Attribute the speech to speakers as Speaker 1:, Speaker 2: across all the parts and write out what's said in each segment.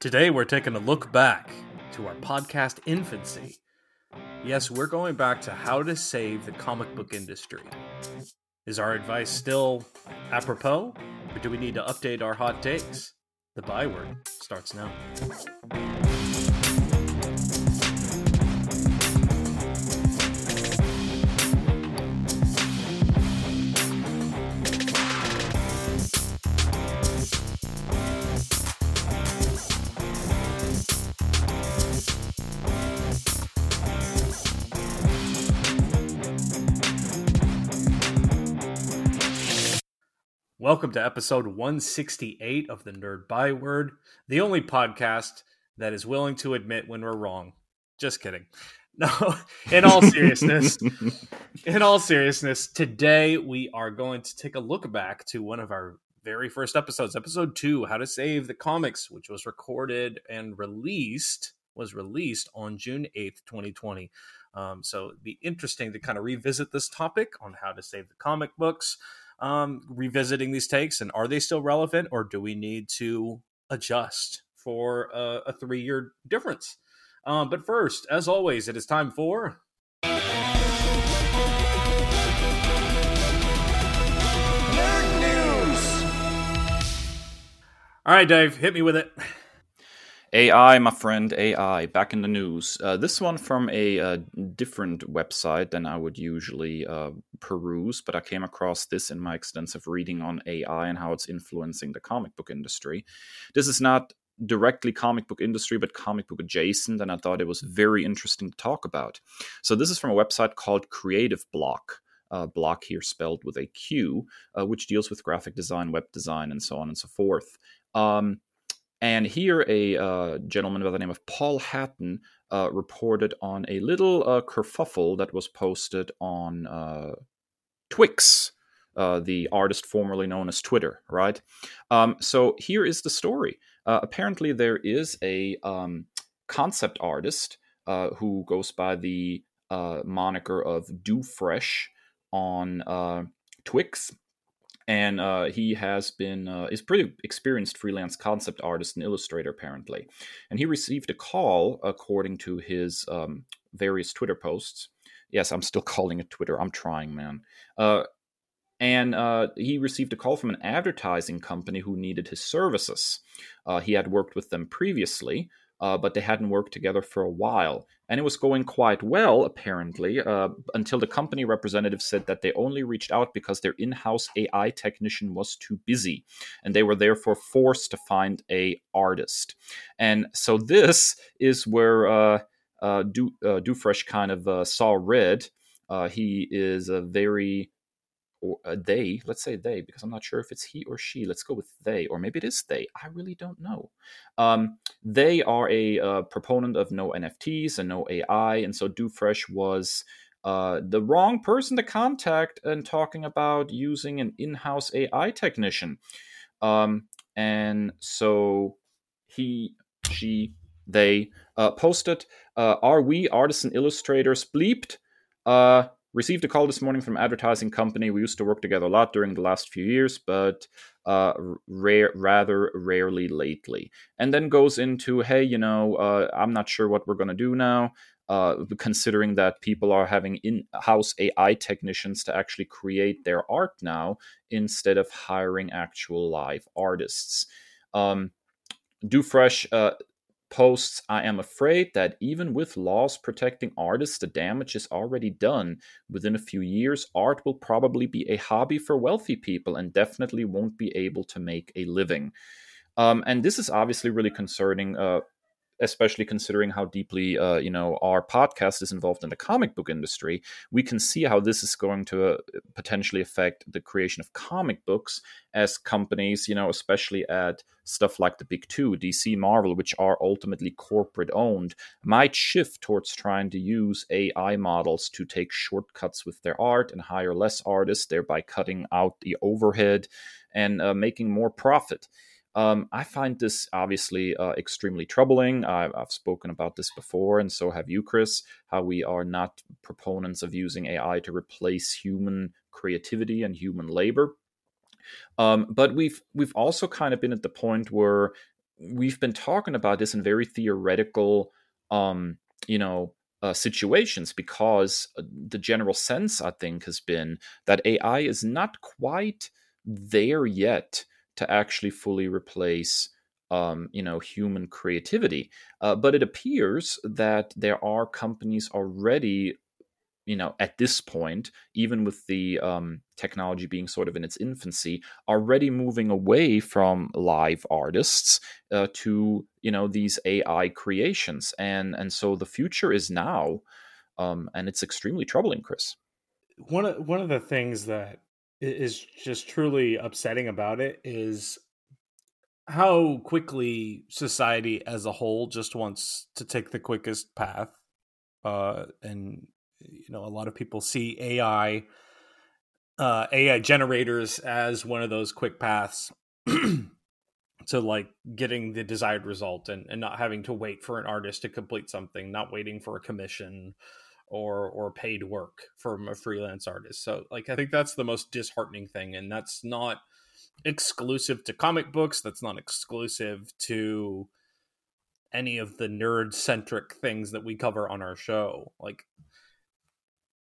Speaker 1: Today, we're taking a look back to our podcast infancy. Yes, we're going back to how to save the comic book industry. Is our advice still apropos, or do we need to update our hot takes? The byword starts now. Welcome to episode 168 of the Nerd Byword, the only podcast that is willing to admit when we're wrong. Just kidding. No, in all seriousness, in all seriousness, today we are going to take a look back to one of our very first episodes, episode 2, How to Save the Comics, which was recorded and released was released on June 8th, 2020. Um, so it'd be interesting to kind of revisit this topic on how to save the comic books um, revisiting these takes and are they still relevant or do we need to adjust for a, a three year difference? Um, but first, as always, it is time for. Nerd News! All right, Dave, hit me with it.
Speaker 2: AI, my friend, AI, back in the news. Uh, this one from a, uh, different website than I would usually uh, peruse, but I came across this in my extensive reading on AI and how it's influencing the comic book industry. This is not directly comic book industry, but comic book adjacent, and I thought it was very interesting to talk about. So, this is from a website called Creative Bloq. Uh, block here spelled with a Q, uh, which deals with graphic design, web design, and so on and so forth. Um, and here, a uh, gentleman by the name of Paul Hatton uh, reported on a little uh, kerfuffle that was posted on uh, Twix, uh, the artist formerly known as Twitter, right? Um, so here is the story. Uh, apparently, there is a um, concept artist who goes by the moniker of Do Fresh on Twix and uh, he has been uh, is pretty experienced freelance concept artist and illustrator apparently. And he received a call according to his um, various twitter posts. Yes i'm still calling it twitter. I'm trying man. Uh, and uh, he received a call from an advertising company who needed his services. Uh, he had worked with them previously uh, but they hadn't worked together for a while. And it was going quite well, apparently, uh, until the company representative said that they only reached out because their in house AI technician was too busy. And they were therefore forced to find a artist. And so this is where uh, uh, Do, uh, Doofresh kind of uh, saw red. Uh, he is a very or uh, they, let's say they, because I'm not sure if it's he or she. Let's go with they, or maybe it is they. I really don't know. Um, they are a uh, proponent of no NFTs and no AI, and so Doofresh was uh, the wrong person to contact and talking about using an in-house AI technician. Um, and so he, she, they uh, posted, uh, "Are we artists and illustrators bleeped?" Received a call this morning from advertising company. We used to work together a lot during the last few years, but uh, rare, rather rarely lately. And then goes into, hey, you know, uh, I'm not sure what we're going to do now. Uh, considering that people are having in-house AI technicians to actually create their art now instead of hiring actual live artists. Um, Doofresh uh, posts I am afraid that even with laws protecting artists, the damage is already done. Within a few years, art will probably be a hobby for wealthy people and definitely won't be able to make a living. Um, and this is obviously really concerning uh, especially considering how deeply uh, you know our podcast is involved in the comic book industry we can see how this is going to uh, potentially affect the creation of comic books as companies you know especially at stuff like the big two dc marvel which are ultimately corporate owned might shift towards trying to use ai models to take shortcuts with their art and hire less artists thereby cutting out the overhead and uh, making more profit um, I find this obviously uh, extremely troubling. I've, I've, spoken about this before, and so have you, Kris. How we are not proponents of using AI to replace human creativity and human labor. Um, but we've we've also kind of been at the point where we've been talking about this in very theoretical, um, you know, uh, situations because uh, the general sense I think has been that AI is not quite there yet to actually fully replace um, you know human creativity. Uh, but it appears that there are companies already you know at this point even with the um, technology being sort of in its infancy already moving away from live artists uh, to you know these ai creations. And and so the future is now um, and it's extremely troubling kris.
Speaker 1: One of one of the things that is just truly upsetting about it is how quickly society as a whole just wants to take the quickest path uh, and you know a lot of people see ai uh, ai generators as one of those quick paths to like getting the desired result and, and not having to wait for an artist to complete something not waiting for a commission or or paid work from a freelance artist. So like I think that's the most disheartening thing and that's not exclusive to comic books, that's not exclusive to any of the nerd centric things that we cover on our show. Like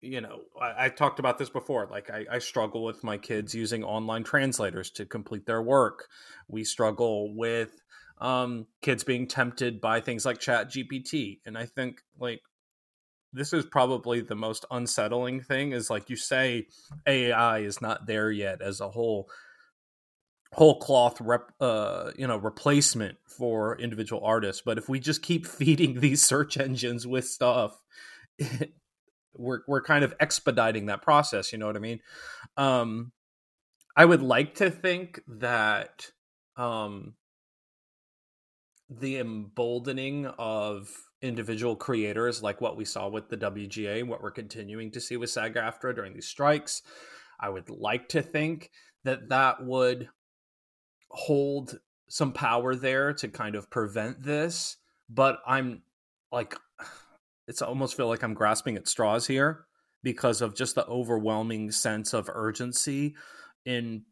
Speaker 1: you know, I, I talked about this before. Like, I, I, struggle with my kids using online translators to complete their work. We struggle with um, kids being tempted by things like Chat GPT, and I think like this is probably the most unsettling thing is like you say ai is not there yet as a whole whole cloth rep, uh, you know replacement for individual artists. But if we just keep feeding these search engines with stuff we're we're kind of expediting that process you know what i mean? Um i would like to think that um the emboldening of individual creators, like what we saw with the WGA, what we're continuing to see with SAG AFTRA during these strikes. I would like to think that that would hold some power there to kind of prevent this, but I'm like, it's almost feel like I'm grasping at straws here because of just the overwhelming sense of urgency in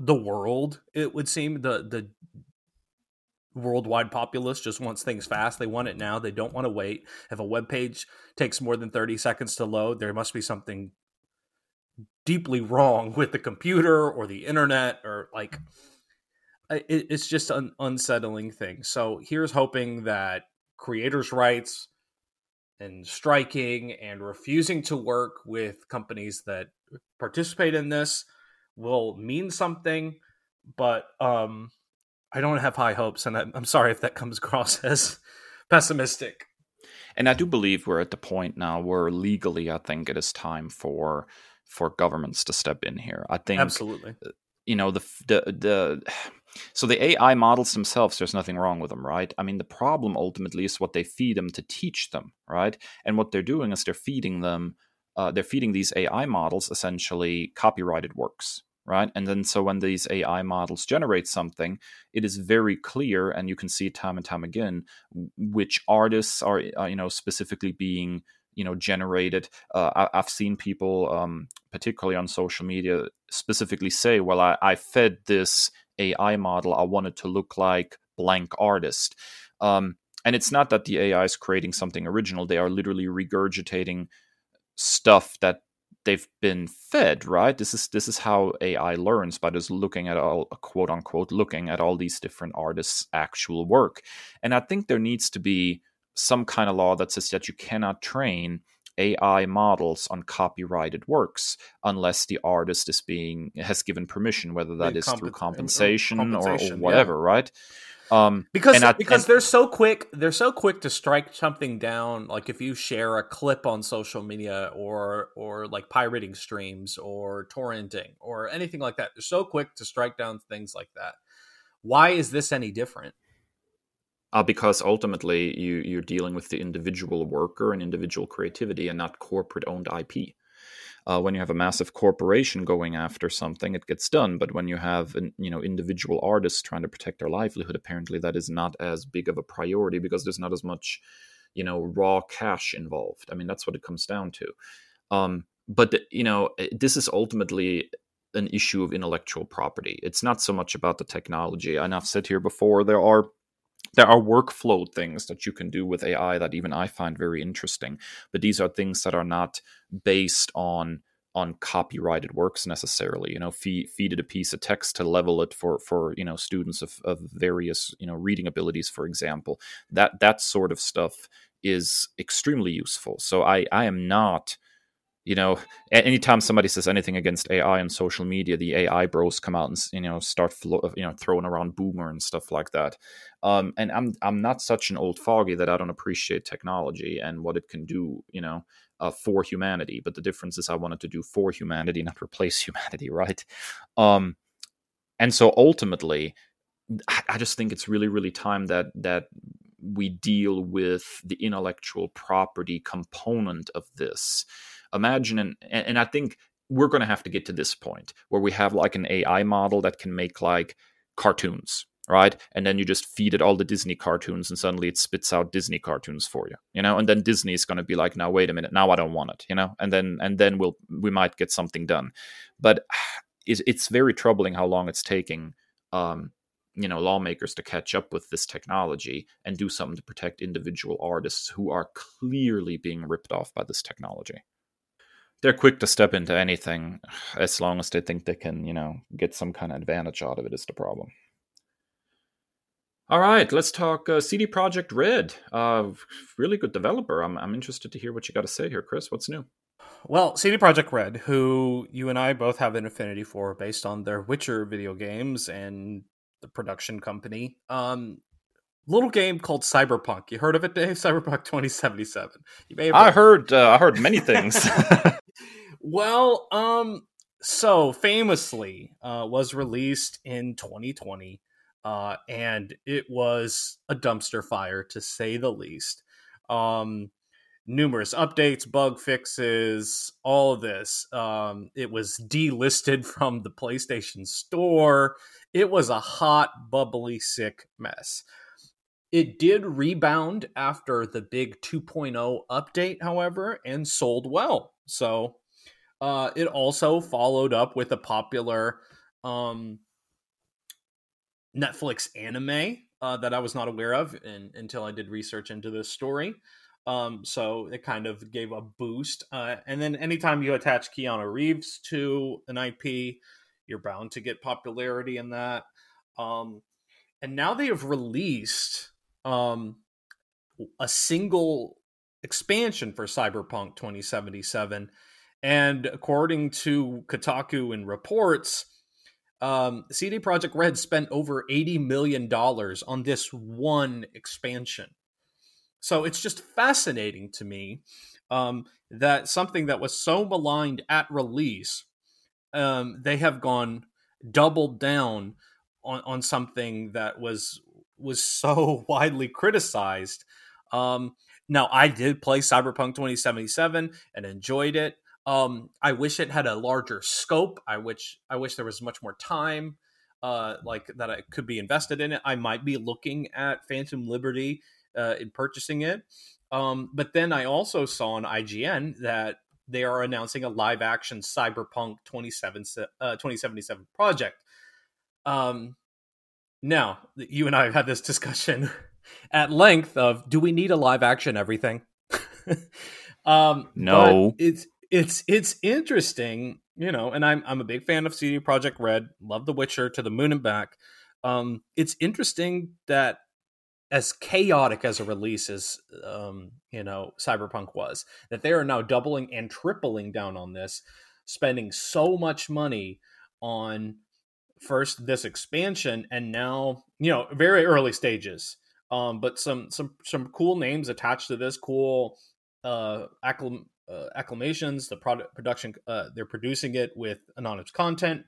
Speaker 1: the world it would seem the the worldwide populace just wants things fast. They want it now. They don't want to wait. If a web page takes more than 30 seconds to load, there must be something deeply wrong with the computer or the internet or like it's just an unsettling thing. So here's hoping that creators' rights and striking and refusing to work with companies that participate in this will mean something. But um, I don't have high hopes, and I'm sorry if that comes across as pessimistic.
Speaker 2: And I do believe we're at the point now where legally, I think it is time for for governments to step in here. I think
Speaker 1: absolutely. Uh,
Speaker 2: you know the the the so the AI models themselves, there's nothing wrong with them, right? I mean, the problem ultimately is what they feed them to teach them, right? And what they're doing is they're feeding them, uh, they're feeding these AI models essentially copyrighted works, right? And then so when these AI models generate something, it is very clear, and you can see time and time again, which artists are, uh, you know, specifically being you know generated. Uh, I, have seen people um, particularly on social media specifically say well I, I, fed this ai model. I wanted to look like blank artist. Um, and it's not that the ai is creating something original. They are literally regurgitating stuff that they've been fed, right? This is this is how AI learns by just looking at all quote unquote looking at all these different artists' actual work. And I think there needs to be some kind of law that says that you cannot train AI models on copyrighted works unless the artist is being has given permission, whether that is through uh, compensation, or, compensation or, whatever, yeah. right?
Speaker 1: Um, because I, because and, they're so quick, they're so quick to strike something down. Like if you share a clip on social media or or like pirating streams or torrenting or anything like that, they're so quick to strike down things like that. Why is this any different?
Speaker 2: Uh, because ultimately you you're dealing with the individual worker and individual creativity and not corporate owned IP uh, when you have a massive corporation going after something, it gets done. But when you have an, you know individual artists trying to protect their livelihood, apparently that is not as big of a priority because there's not as much you know raw cash involved. I mean, that's what it comes down to. Um, but you know, this is ultimately an issue of intellectual property. It's not so much about the technology. And I've said here before, there are there are workflow things that you can do with AI that even I find very interesting. But these are things that are not based on on copyrighted works necessarily. You know, feed, feed it a piece of text to level it for for you know students of, of various you know reading abilities, for example. That that sort of stuff is extremely useful. So I I am not you know, anytime somebody says anything against AI on social media, the AI bros come out and you know start flo- you know throwing around boomer and stuff like that. Um, and I'm I'm not such an old foggy that I don't appreciate technology and what it can do, you know, uh, for humanity. But the difference is I wanted to do for humanity, not replace humanity, right? Um, and so ultimately, I just think it's really really time that that we deal with the intellectual property component of this imagine and and I think we're going to have to get to this point where we have like an AI model that can make like cartoons, right? And then you just feed it all the Disney cartoons and suddenly it spits out Disney cartoons for you, you know? And then Disney is going to be like, now wait a minute, now I don't want it, you know? And then and then we'll we might get something done. But it's, very troubling how long it's taking um you know lawmakers to catch up with this technology and do something to protect individual artists who are clearly being ripped off by this technology they're quick to step into anything as long as they think they can, you know, get some kind of advantage out of it is the problem. All right, let's talk uh, CD Projekt Red. Uh, really good developer. I'm, I'm interested to hear what you got to say here, Kris. What's new?
Speaker 1: Well, CD Projekt Red, who you and I both have an affinity for based on their Witcher video games and the production company, um, little game called Cyberpunk. You heard of it, Dave? Cyberpunk 2077. You
Speaker 2: may have I heard uh, I heard many things.
Speaker 1: well, um so famously uh was released in 2020 uh and it was a dumpster fire to say the least. Um numerous updates, bug fixes, all of this. Um it was delisted from the PlayStation Store. It was a hot, bubbly, sick mess. It did rebound after the big 2.0 update, however, and sold well. So uh, it also followed up with a popular um, Netflix anime uh, that I was not aware of in, until I did research into this story. Um, so it kind of gave a boost. Uh, and then anytime you attach Keanu Reeves to an IP, you're bound to get popularity in that. Um, and now they have released um, a single expansion for Cyberpunk 2077. And according to Kotaku and reports, um, CD Projekt Red spent over $80 million on this one expansion. So it's just fascinating to me um, that something that was so maligned at release, um, they have gone doubled down on, on something that was was so widely criticized. Um, now, I did play Cyberpunk 2077 and enjoyed it. Um, I wish it had a larger scope. I wish I wish there was much more time, uh, like that I could be invested in it. I might be looking at Phantom Liberty uh, in purchasing it. Um, but then I also saw on IGN that they are announcing a live action Cyberpunk 27, uh, 2077 project. Um, now, you and I have had this discussion at length of do we need a live action everything?
Speaker 2: um, no.
Speaker 1: It's it's it's interesting, you know, and I'm I'm a big fan of CD Projekt Red, love The Witcher to the moon and back. Um, it's interesting that as chaotic as a release as um, you know Cyberpunk was, that they are now doubling and tripling down on this, spending so much money on first this expansion and now you know very early stages. Um but some some some cool names attached to this cool uh, uh acclamations the product production uh they're producing it with anonymous content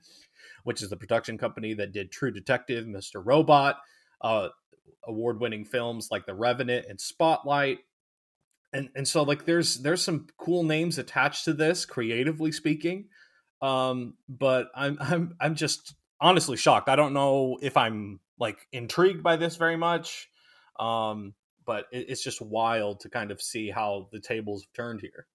Speaker 1: which is the production company that did true detective mr robot uh award-winning films like the revenant and spotlight. And and so like there's there's some cool names attached to this creatively speaking. Um but i'm i'm i'm just honestly shocked. I don't know if I'm like intrigued by this very much, um, but it, it's just wild to kind of see how the tables have turned here.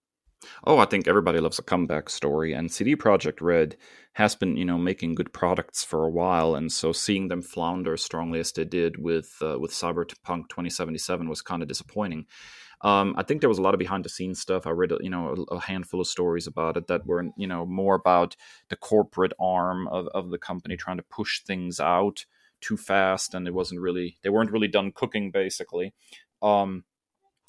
Speaker 2: Oh, I think everybody loves a comeback story, and CD Projekt Red has been, you know, making good products for a while, and so seeing them flounder strongly as they did with uh, with Cyberpunk 2077 was kind of disappointing. Um, I think there was a lot of behind the scenes stuff. I read, you know, a, a, handful of stories about it that were, you know, more about the corporate arm of, of the company trying to push things out too fast, and it wasn't really, they weren't really done cooking, basically. Um,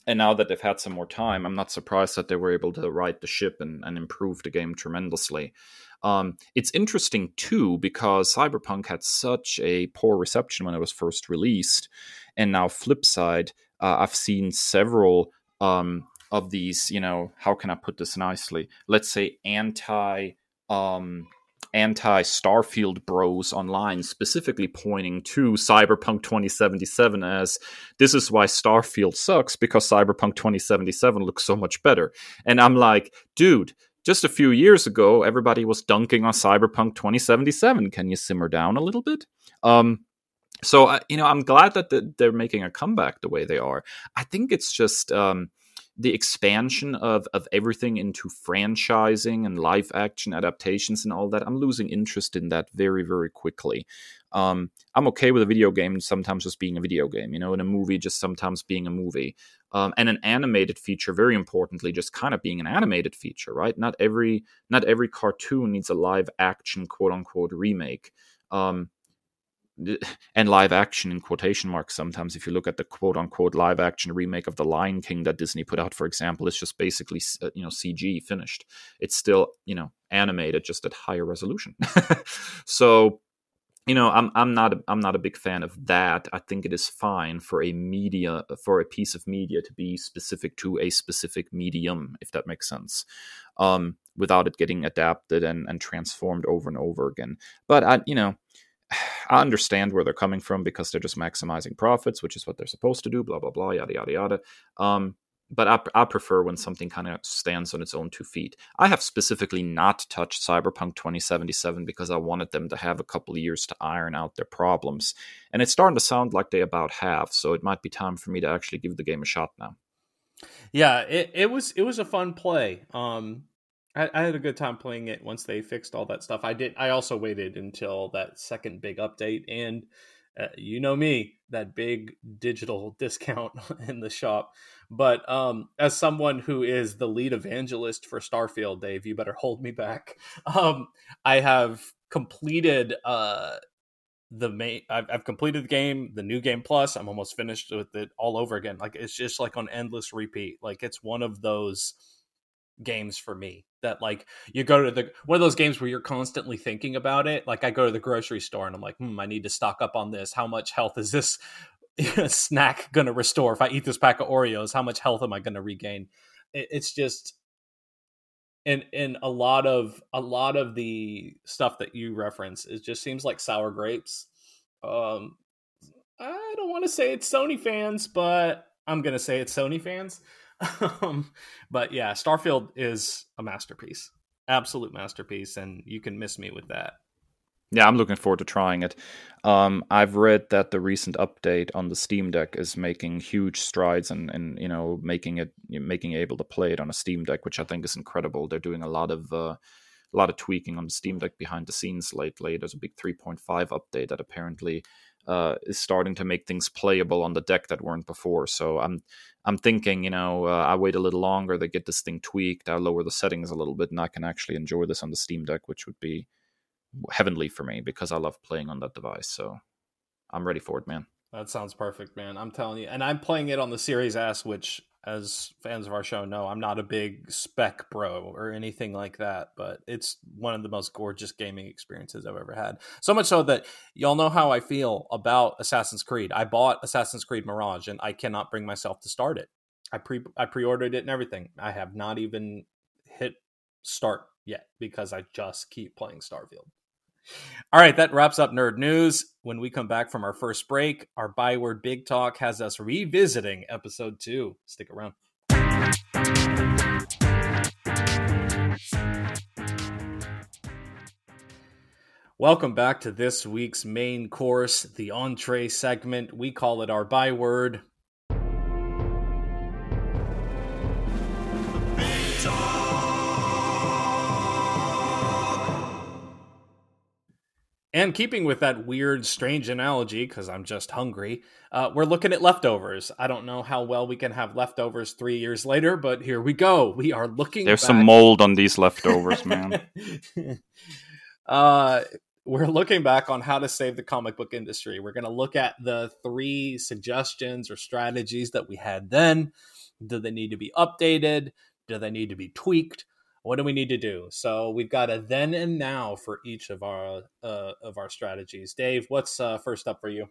Speaker 2: and now that they've had some more time, I'm not surprised that they were able to right the ship and, and improve the game tremendously. Um, it's interesting too because Cyberpunk had such a poor reception when it was first released, and now flip side, uh, I've seen several um, of these. You know, how can I put this nicely? Let's say anti um, anti Starfield bros online, specifically pointing to Cyberpunk 2077 as this is why Starfield sucks because Cyberpunk 2077 looks so much better. And I'm like, dude, just a few years ago, everybody was dunking on Cyberpunk 2077. Can you simmer down a little bit? Um, so, you know, I'm glad that the, they're making a comeback the way they are. I think it's just. Um, the expansion of of everything into franchising and live action adaptations and all that, I'm losing interest in that very very quickly. Um, I'm okay with a video game sometimes just being a video game, you know, and a movie just sometimes being a movie, um, and an animated feature, very importantly, just kind of being an animated feature, right? Not every not every cartoon needs a live action quote unquote remake. Um, and live action in quotation marks sometimes. If you look at the quote unquote live action remake of the lion king that disney put out for example it's just basically uh, you know cg finished. It's still you know animated just at higher resolution. So you know i'm i'm not i'm not a big fan of that. I think it is fine for a media for a piece of media to be specific to a specific medium if that makes sense um without it getting adapted and and transformed over and over again. But i you know I understand where they're coming from because they're just maximizing profits, which is what they're supposed to do, blah, blah, blah, yada, yada, yada. Um, but I, I, prefer when something kind of stands on its own two feet. I have specifically not touched Cyberpunk 2077 because I wanted them to have a couple years to iron out their problems. And it's starting to sound like they about have, so it might be time for me to actually give the game a shot now.
Speaker 1: Yeah, it, it was it was a fun play. Um, I, I, had a good time playing it once they fixed all that stuff. I did. I also waited until that second big update, and uh, you know me, that big digital discount in the shop. But um, as someone who is the lead evangelist for Starfield, Dave, you better hold me back. Um, I have completed uh, the main. I've, I've completed the game, the new game plus. I'm almost finished with it all over again. Like it's just like on endless repeat. Like it's one of those games for me that like you go to the one of those games where you're constantly thinking about it like i go to the grocery store and i'm like hmm i need to stock up on this. How much health is this snack gonna restore? If i eat this pack of oreos how much health am i gonna regain? It, it's just and and a lot of a lot of the stuff that you reference it just seems like sour grapes. Um i don't want to say it's sony fans but i'm gonna say it's sony fans um, but yeah, Starfield is a masterpiece, absolute masterpiece, and you can miss me with that.
Speaker 2: Yeah, I'm looking forward to trying it. Um, I've read that the recent update on the Steam Deck is making huge strides and, and you know making it making able to play it on a Steam Deck, which I think is incredible. They're doing a lot of uh, a lot of tweaking on the Steam Deck behind the scenes lately. There's a big 3.5 update that apparently uh, is starting to make things playable on the deck that weren't before. So I'm I'm thinking, you know, uh, I wait a little longer they get this thing tweaked. I lower the settings a little bit, and I can actually enjoy this on the Steam Deck, which would be heavenly for me because I love playing on that device. So I'm ready for it, man.
Speaker 1: That sounds perfect, man. I'm telling you, and I'm playing it on the Series S, which as fans of our show know, I'm not a big spec bro or anything like that, but it's one of the most gorgeous gaming experiences I've ever had. So much so that y'all know how I feel about Assassin's Creed. I bought Assassin's Creed Mirage and I cannot bring myself to start it. I pre I pre-ordered it and everything. I have not even hit start yet because I just keep playing Starfield. All right, that wraps up nerd news. When we come back from our first break, our byword big talk has us revisiting episode two. Stick around. Welcome back to this week's main course, the entree segment. We call it our byword. And keeping with that weird, strange analogy, because I'm just hungry, uh, we're looking at leftovers. I don't know how well we can have leftovers three years later, but here we go. We are looking.
Speaker 2: There's
Speaker 1: back.
Speaker 2: some mold on these leftovers, man.
Speaker 1: uh, we're looking back on how to save the comic book industry. We're going to look at the three suggestions or strategies that we had then. Do they need to be updated? Do they need to be tweaked? What do we need to do? So we've got a then and now for each of our uh, of our strategies. Dave, what's uh, first up for you?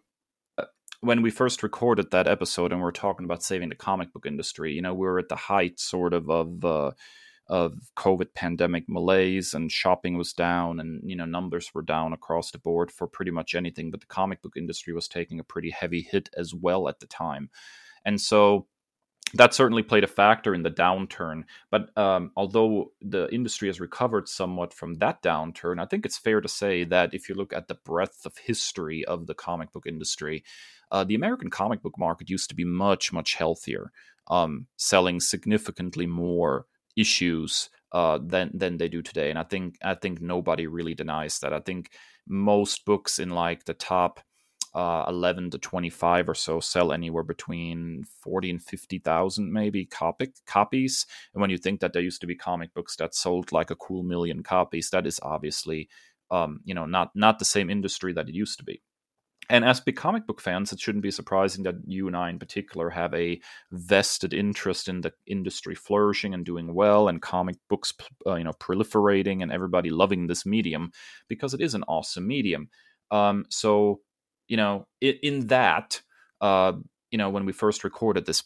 Speaker 2: when we first recorded that episode and we are talking about saving the comic book industry, you know, we were at the height sort of of uh, of COVID pandemic malaise and shopping was down and you know numbers were down across the board for pretty much anything, but the comic book industry was taking a pretty heavy hit as well at the time. And so that certainly played a factor in the downturn. But um, although the industry has recovered somewhat from that downturn, I think it's fair to say that if you look at the breadth of history of the comic book industry, uh, the American comic book market used to be much, much healthier, um, selling significantly more issues uh, than than they do today. And I think I think nobody really denies that. I think most books in like the top uh, 11 to 25 or so sell anywhere between 40 and 50,000 maybe copy, copies. And when you think that there used to be comic books that sold like a cool million copies, that is obviously um, you know not not the same industry that it used to be. And as big comic book fans, it shouldn't be surprising that you and I, in particular, have a vested interest in the industry flourishing and doing well, and comic books, uh, you know, proliferating, and everybody loving this medium because it is an awesome medium. Um, so, you know, in, that, uh, you know, when we first recorded this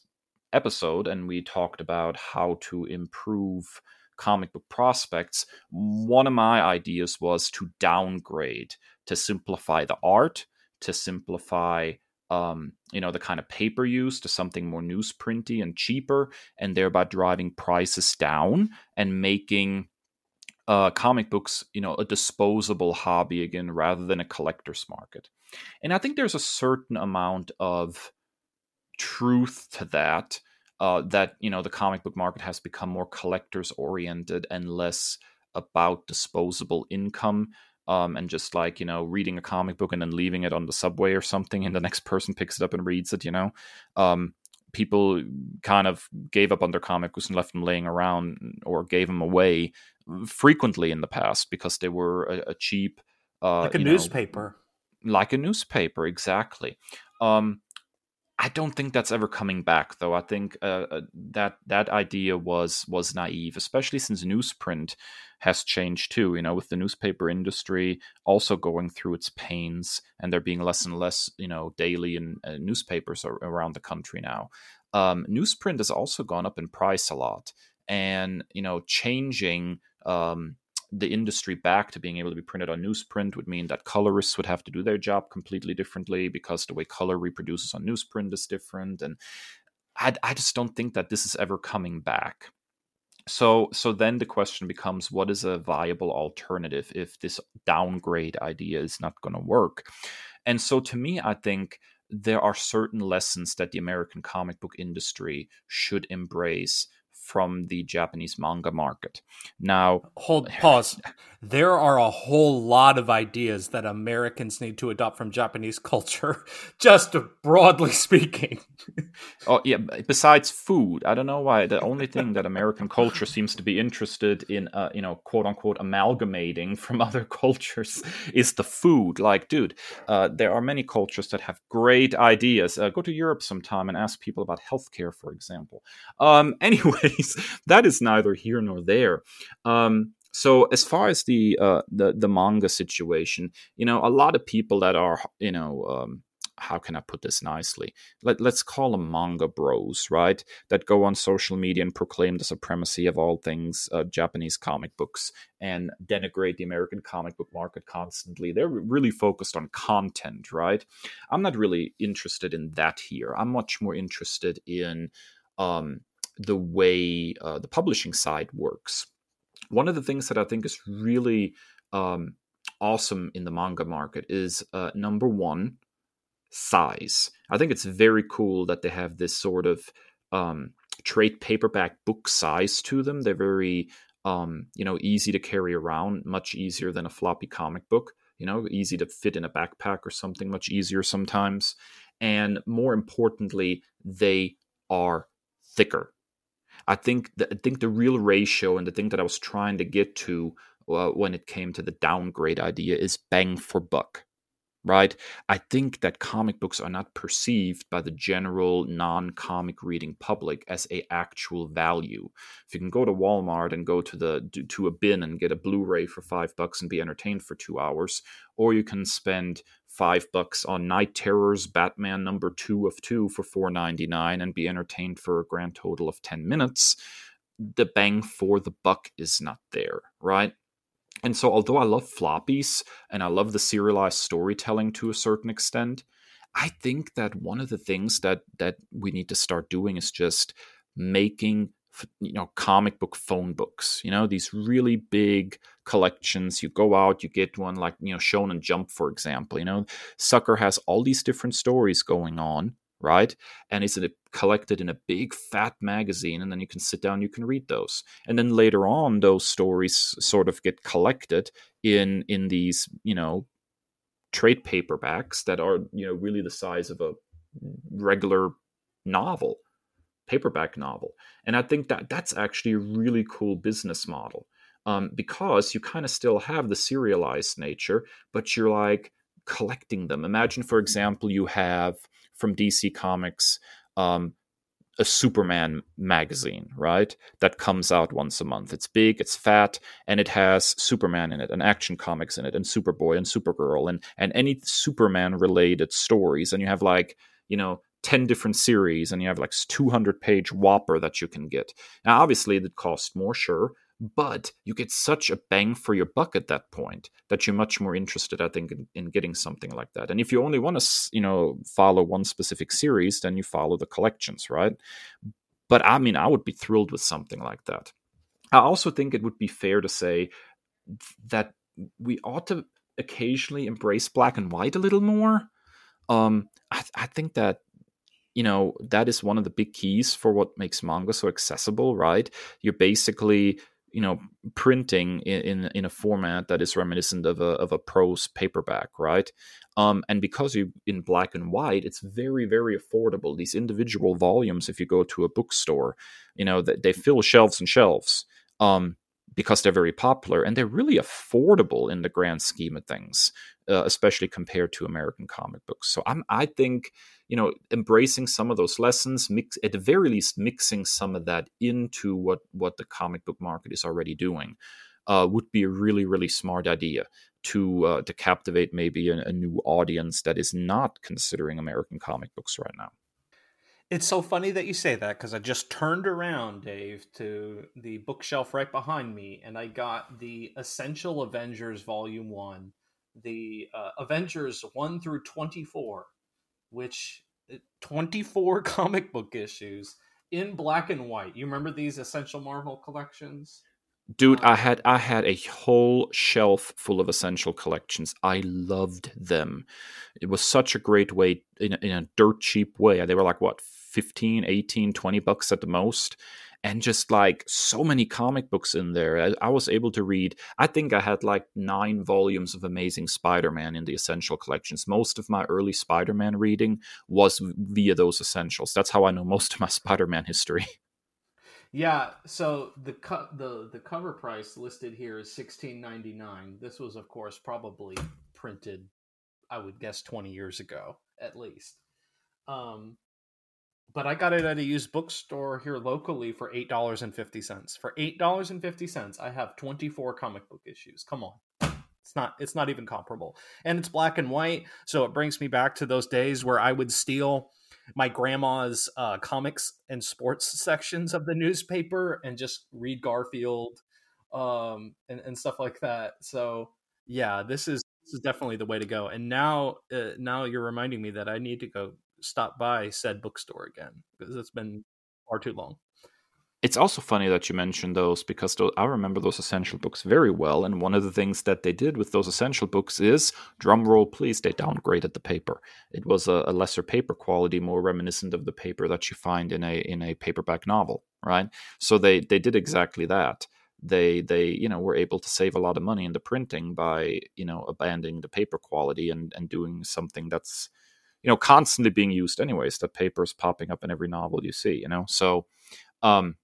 Speaker 2: episode and we talked about how to improve comic book prospects, one of my ideas was to downgrade to simplify the art to simplify um, you know the kind of paper use to something more newsprinty and cheaper and thereby driving prices down and making uh, comic books you know a disposable hobby again rather than a collector's market and i think there's a certain amount of truth to that uh, that you know the comic book market has become more collectors oriented and less about disposable income um, and just like you know reading a comic book and then leaving it on the subway or something and the next person picks it up and reads it you know? Um, people kind of gave up on their comic books and left them laying around or gave them away frequently in the past because they were a, a cheap
Speaker 1: uh, like a newspaper
Speaker 2: know, like a newspaper exactly um, I don't think that's ever coming back, though. I think uh, uh, that that idea was was naive, especially since newsprint has changed too. You know, with the newspaper industry also going through its pains, and there being less and less, you know, daily in uh, newspapers around the country now. Um, newsprint has also gone up in price a lot, and you know, changing um, the industry back to being able to be printed on newsprint would mean that colorists would have to do their job completely differently because the way color reproduces on newsprint is different. And I, I just don't think that this is ever coming back. So, so then the question becomes what is a viable alternative if this downgrade idea is not going to work? And so to me, I think there are certain lessons that the American comic book industry should embrace from the Japanese manga market. Now,
Speaker 1: hold pause. There are a whole lot of ideas that Americans need to adopt from Japanese culture, just broadly speaking.
Speaker 2: oh yeah, besides food, I don't know why the only thing that American culture seems to be interested in, uh, you know, quote unquote, amalgamating from other cultures is the food. Like, dude, uh, there are many cultures that have great ideas. Uh, go to Europe sometime and ask people about healthcare, for example. Um, anyway that is neither here nor there. Um, so as far as the uh, the the manga situation, you know, a lot of people that are you know. Um, how can I put this nicely? Let, let's call them manga bros, right? That go on social media and proclaim the supremacy of all things uh, Japanese comic books and denigrate the American comic book market constantly. They're really focused on content, right? I'm not really interested in that here. I'm much more interested in um, the way uh, the publishing side works. One of the things that I think is really um, awesome in the manga market is uh, number one, size. I think it's very cool that they have this sort of um, trade paperback book size to them. They're very, um, you know, easy to carry around, much easier than a floppy comic book you know, easy to fit in a backpack or something, much easier sometimes. And more importantly, they are thicker. I think the, I think the real ratio and the thing that I was trying to get to uh, when it came to the downgrade idea is bang for buck right? I think that comic books are not perceived by the general non-comic reading public as a actual value. If you can go to Walmart and go to the to a bin and get a Blu-ray for 5 bucks and be entertained for 2 hours, or you can spend 5 bucks on Night Terrors Batman number 2 of 2 for 4.99 and be entertained for a grand total of 10 minutes, the bang for the buck is not there, right? And so, although I love floppies and I love the serialized storytelling to a certain extent, I think that one of the things that that we need to start doing is just making you know comic book phone books you know these really big collections. You go out you get one like you know shonen jump for example you know sucker has all these different stories going on right? And it's collected in a big fat magazine, and then you can sit down, you can read those, and then later on, those stories sort of get collected in in these you know trade paperbacks that are you know really the size of a regular novel paperback novel. And i think that that's actually a really cool business model um, because you kind of still have the serialized nature but you're like collecting them. Imagine for example you have from DC Comics um, a Superman magazine, right? That comes out once a month. It's big, it's fat, and it has Superman in it, and Action Comics in it, and Superboy and Supergirl, and and any Superman related stories. And you have like you know 10 different series and you have like 200 page whopper that you can get now obviously it costs more sure but you get such a bang for your buck at that point that you're much more interested i think in, in, getting something like that. And if you only want to you know follow one specific series then you follow the collections right? But i mean i would be thrilled with something like that. I also think it would be fair to say that we ought to occasionally embrace black and white a little more. Um i, I think that you know that is one of the big keys for what makes manga so accessible right? You're basically you know printing in, in, in a format that is reminiscent of a of a prose paperback right? Um, and because you in black and white it's very very affordable. These individual volumes if you go to a bookstore you know that they fill shelves and shelves um, because they're very popular and they're really affordable in the grand scheme of things uh, especially compared to american comic books. So i'm i think you know embracing some of those lessons mix at the very least mixing some of that into what what the comic book market is already doing uh, would be a really really smart idea to uh, to captivate maybe a, a new audience that is not considering american comic books right now.
Speaker 1: It's so funny that you say that because I just turned around, Dave, to the bookshelf right behind me, and I got the Essential Avengers Volume One, the uh, Avengers one through twenty four, which uh, 24 comic book issues in black and white. You remember these Essential Marvel collections?
Speaker 2: Dude, I had I had a whole shelf full of essential collections. I loved them. It was such a great way in a, in a dirt cheap way. They were like what 15, 18, 20 bucks at the most and just like so many comic books in there. I, I, was able to read, I think I had like nine volumes of Amazing Spider Man in the Essential collections. Most of my early Spider Man reading was via those essentials. That's how I know most of my Spider Man history.
Speaker 1: Yeah, so the co- the the cover price listed here is sixteen ninety nine. This was, of course, probably printed, I would guess, twenty years ago at least. Um, but I got it at a used bookstore here locally for eight dollars and fifty cents. For eight dollars and fifty cents, I have twenty four comic book issues. Come on, it's not it's not even comparable, and it's black and white. So it brings me back to those days where I would steal my grandma's uh, comics and sports sections of the newspaper and just read Garfield um, and, and stuff like that. So yeah, this is this is definitely the way to go. And now uh, now you're reminding me that I need to go stop by said bookstore again because it's been far too long.
Speaker 2: It's also funny that you mentioned those because I remember those essential books very well. And one of the things that they did with those essential books is, drum roll please, they downgraded the paper. It was a, a lesser paper quality, more reminiscent of the paper that you find in a in a paperback novel, right? So they they did exactly that. they they you know were able to save a lot of money in the printing by you know abandoning the paper quality and and doing something that's you know constantly being used anyways the paper is popping up in every novel you see you know? So um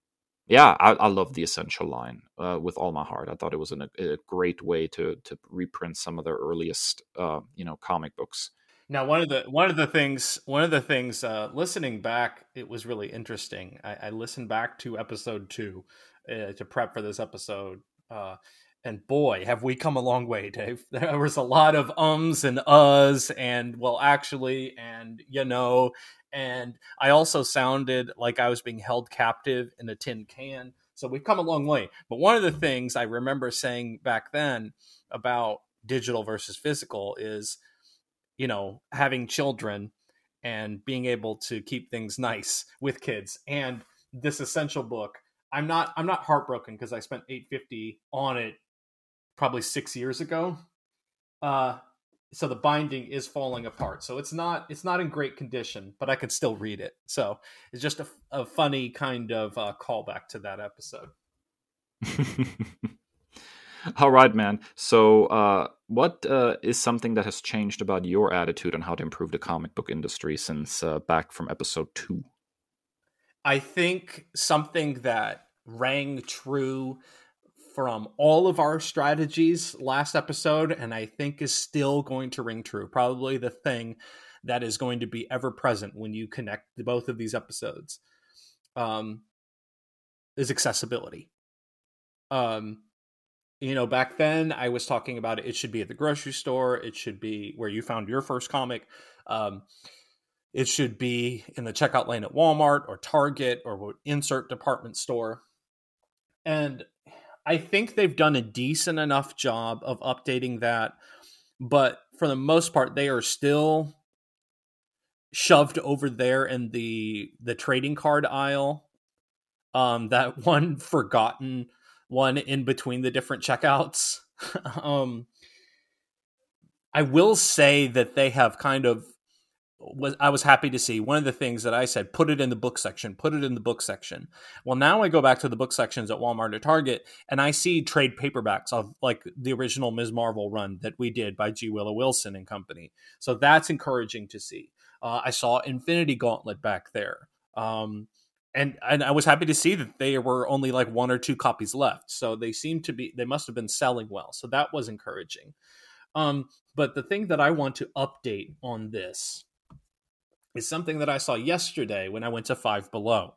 Speaker 2: yeah i, I love the essential line uh, with all my heart. I thought it was an, a great way to to reprint some of their earliest uh, you know comic books.
Speaker 1: Now one of the one of the things one of the things uh, listening back it was really interesting. I, I listened back to episode two uh, to prep for this episode uh, and boy, have we come a long way, Dave. There was a lot of ums and uhs, and well, actually, and you know, and I also sounded like I was being held captive in a tin can. So we've come a long way. But one of the things I remember saying back then about digital versus physical is, you know, having children and being able to keep things nice with kids. And this essential book, I'm not I'm not heartbroken because I spent 850 on it probably six years ago. Uh, so the binding is falling apart. So it's not it's not in great condition, but I could still read it. So it's just a, a funny kind of uh, callback to that episode.
Speaker 2: All right, man. So, uh, what uh, is something that has changed about your attitude on how to improve the comic book industry since uh, back from episode two?
Speaker 1: I think something that rang true from all of our strategies last episode, and I think is still going to ring true. Probably the thing that is going to be ever present when you connect both of these episodes um, is accessibility. Um, you know, back then I was talking about it. It should be at the grocery store. It should be where you found your first comic. Um, it should be in the checkout lane at Walmart or Target or insert department store. And I think they've done a decent enough job of updating that, but for the most part, they are still shoved over there in the the trading card aisle. Um, that one forgotten one in between the different checkouts. um, I will say that they have kind of was I was happy to see. One of the things that I said put it in the book section put it in the book section. Well now I go back to the book sections at Walmart or Target and I see trade paperbacks of like the original Ms. Marvel run that we did by G. Willow Wilson and company. So that's encouraging to see. Uh, I saw Infinity Gauntlet back there. Um, and and I was happy to see that they were only like one or two copies left. So they seem to be they must have been selling well. So that was encouraging. Um, but the thing that I want to update on this is something that I saw yesterday when I went to Five Below.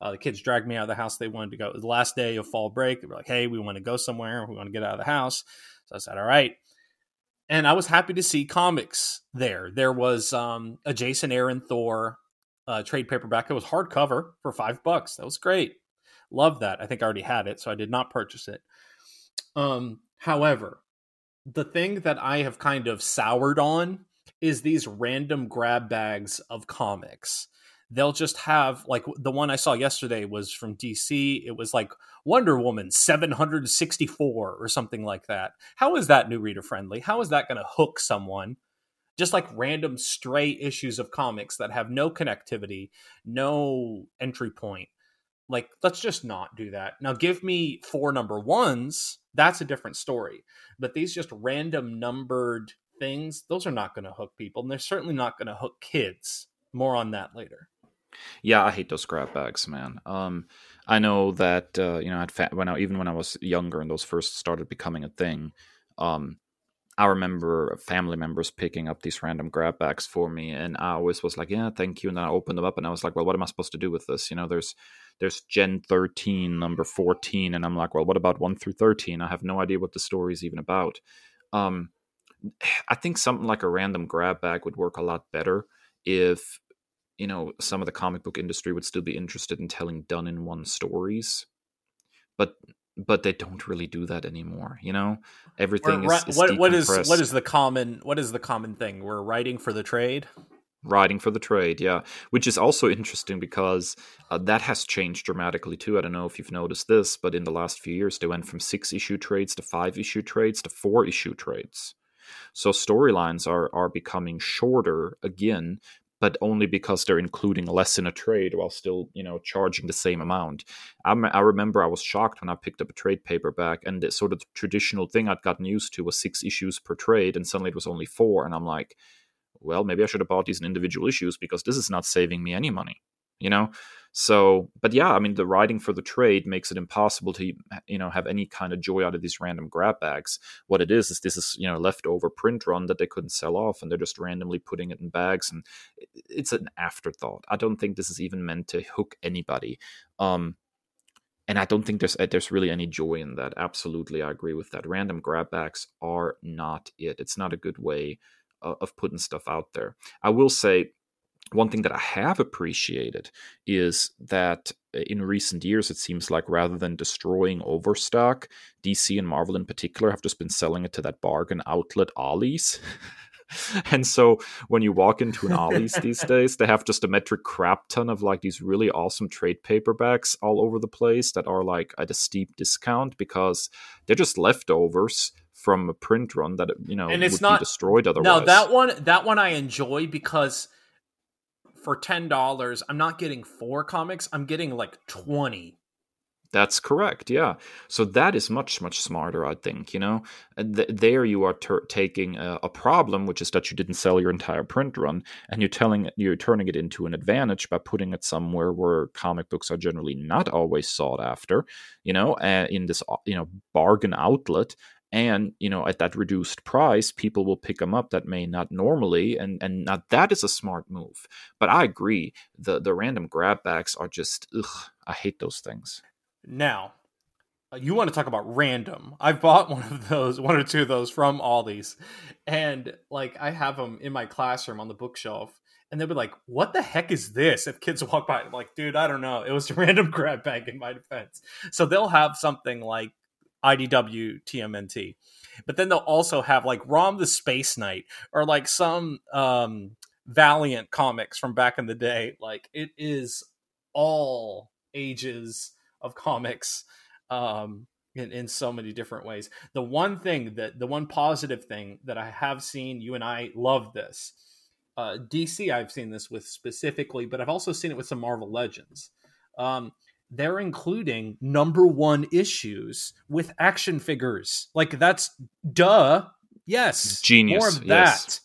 Speaker 1: Uh, the kids dragged me out of the house. They wanted to go. the last day of fall break. They were like, "Hey, we want to go somewhere. We want to get out of the house." So I said, "All right." And I was happy to see comics there. There was um, a Jason Aaron Thor uh, trade paperback. It was hardcover for five bucks. That was great. Love that. I think I already had it, so I did not purchase it. Um, however, the thing that I have kind of soured on is these random grab bags of comics. They'll just have like the one I saw yesterday was from DC. It was like Wonder Woman 764 or something like that. How is that new reader friendly? How is that going to hook someone? Just like random stray issues of comics that have no connectivity, no entry point. Like, let's just not do that. Now, give me four number ones. That's a different story. But these just random numbered things, those are not going to hook people, and they're certainly not going to hook kids. More on that later.
Speaker 2: Yeah, I hate those grab bags, man. Um, I know that uh, you know, fa- when I, even when I was younger and those first started becoming a thing, um, I remember family members picking up these random grab bags for me, and I always was like, "Yeah, thank you." And then I opened them up, and I was like, "Well, what am I supposed to do with this?" You know, there's there's Gen 13, number 14, and I'm like, "Well, what about one through 13?" I have no idea what the story is even about. Um, I think something like a random grab bag would work a lot better if you know some of the comic book industry would still be interested in telling done in one stories, but but they don't really do that anymore. You know, everything is, is
Speaker 1: what, what is what is the common what is the common thing? We're writing for the trade.
Speaker 2: Writing for the trade, yeah, which is also interesting because uh, that has changed dramatically too. I don't know if you've noticed this, but in the last few years, they went from six issue trades to five issue trades to four issue trades. So storylines are are becoming shorter again, but only because they're including less in a trade while still, you know, charging the same amount. I, I remember I was shocked when I picked up a trade paperback, and the sort of traditional thing I'd gotten used to was six issues per trade, and suddenly it was only four, and I'm like, well, maybe I should have bought these in individual issues because this is not saving me any money, you know. So, but yeah, I mean, the writing for the trade makes it impossible to, you know, have any kind of joy out of these random grab bags. What it is is this is, you know, leftover print run that they couldn't sell off, and they're just randomly putting it in bags, and it's an afterthought. I don't think this is even meant to hook anybody. Um, and I don't think there's uh, there's really any joy in that. Absolutely, I agree with that. Random grab bags are not it. It's not a good way uh, of putting stuff out there. I will say one thing that I have appreciated is that uh, in recent years, it seems like rather than destroying overstock, DC and Marvel in particular have just been selling it to that bargain outlet Ollie's. and so when you walk into an Ollie's these days, they have just a metric crap ton of like these really awesome trade paperbacks all over the place that are like at a steep discount because they're just leftovers from a print run that you know
Speaker 1: and it's
Speaker 2: would
Speaker 1: not
Speaker 2: be destroyed otherwise.
Speaker 1: No, that one that one I enjoy because for ten dollars, I'm not getting four comics. I'm getting like twenty.
Speaker 2: That's correct. Yeah. So that is much much smarter, I think. You know, Th- there you are ter- taking a, a, problem, which is that you didn't sell your entire print run, and you're telling you're turning it into an advantage by putting it somewhere where comic books are generally not always sought after. You know, uh, in this you know bargain outlet, and you know at that reduced price people will pick them up that may not normally and and now that is a smart move but i agree the the random grabbacks are just ugh, i hate those things
Speaker 1: now uh, you want to talk about random i've bought one of those one or two of those from aldi's and like i have them in my classroom on the bookshelf and they'll be like, "What the heck is this?" If kids walk by, I'm like, "Dude, I don't know. It was a random grab bag." In my defense, so they'll have something like IDW TMNT. But then they'll also have like Rom the Space Knight or like some um, Valiant comics from back in the day. Like it is all ages of comics um, in, in so many different ways. The one thing that the one positive thing that I have seen, you and I love this. Uh, DC, I've seen this with specifically, but I've also seen it with some Marvel Legends. Um, they're including number one issues with action figures. Like that's duh. Yes,
Speaker 2: genius.
Speaker 1: More of
Speaker 2: yes.
Speaker 1: that.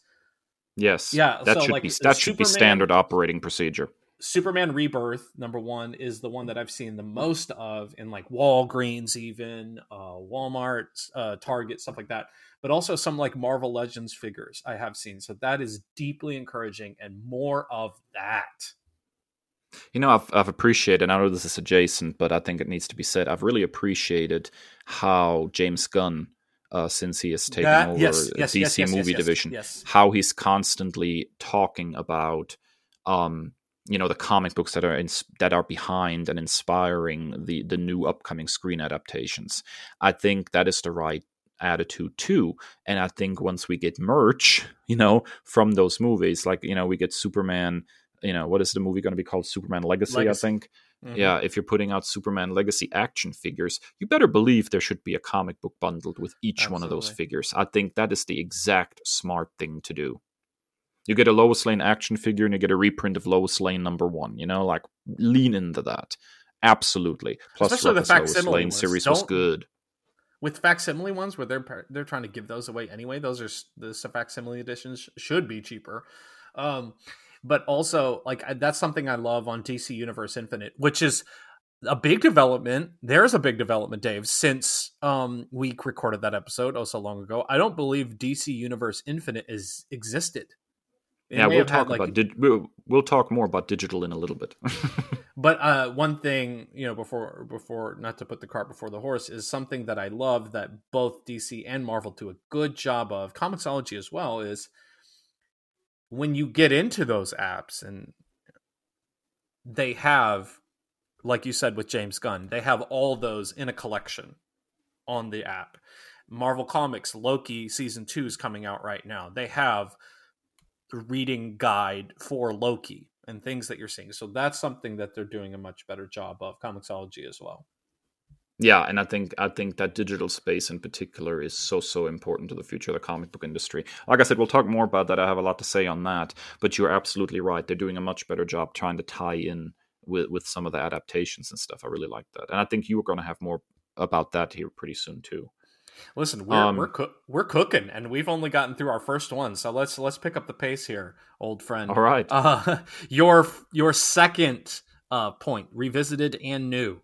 Speaker 2: Yes.
Speaker 1: Yeah.
Speaker 2: That
Speaker 1: so
Speaker 2: should
Speaker 1: like,
Speaker 2: be that should be standard operating procedure.
Speaker 1: Superman Rebirth number one is the one that I've seen the most of in like Walgreens, even uh, Walmart, uh, Target, stuff like that. But also some like Marvel Legends figures I have seen. So that is deeply encouraging and more of that.
Speaker 2: You know, I've, I've appreciated, I know this is adjacent, but I think it needs to be said. I've really appreciated how James Gunn, uh, since he has taken over
Speaker 1: yes,
Speaker 2: the
Speaker 1: yes,
Speaker 2: DC
Speaker 1: yes,
Speaker 2: movie division, how he's constantly talking about, um, you know, the comic books that are in, that are behind and inspiring the the new upcoming screen adaptations. I think that is the right attitude too and i think once we get merch you know from those movies like you know we get superman you know what is the movie going to be called? Superman legacy,
Speaker 1: Legacy.
Speaker 2: i think?
Speaker 1: Mhm.
Speaker 2: yeah if you're putting out superman legacy action figures you better believe there should be a comic book bundled with each one of those figures. I think that is the exact smart thing to do. You get a lois lane action figure and you get a reprint of lois lane number one you know like lean into that. Absolutely. Plus
Speaker 1: Especially the facsimile
Speaker 2: lane
Speaker 1: ones.
Speaker 2: series was
Speaker 1: Don't-
Speaker 2: good.
Speaker 1: with facsimile ones where they're they're trying to give those away anyway those are the facsimile editions should be cheaper. Um but also like that's something i love on dc universe infinite which is a big development. There's a big development dave since um we recorded that episode oh so long ago. I don't believe dc universe infinite is existed. It
Speaker 2: yeah we'll
Speaker 1: had,
Speaker 2: talk
Speaker 1: like,
Speaker 2: about dig- we'll, we'll talk more about digital in a little bit.
Speaker 1: But uh, one thing, you know, before before not to put the cart before the horse, is something that I love that both DC and Marvel do a good job of, Comixology as well, is when you get into those apps and they have, like you said with James Gunn, they have all those in a collection on the app. Marvel Comics Loki season two is coming out right now. They have the reading guide for Loki and things that you're seeing. So that's something that they're doing a much better job of Comixology as well.
Speaker 2: Yeah, and I think I think that digital space in particular is so so important to the future of the comic book industry. Like I said, we'll talk more about that. I have a lot to say on that, but you're absolutely right. They're doing a much better job trying to tie in with with some of the adaptations and stuff. I really like that, and I think you are going to have more about that here pretty soon too.
Speaker 1: Listen, we're um, we're, co- we're cooking, and we've only gotten through our first one, so let's let's pick up the pace here, old friend.
Speaker 2: All right,
Speaker 1: uh, your your second uh, point, revisited and new.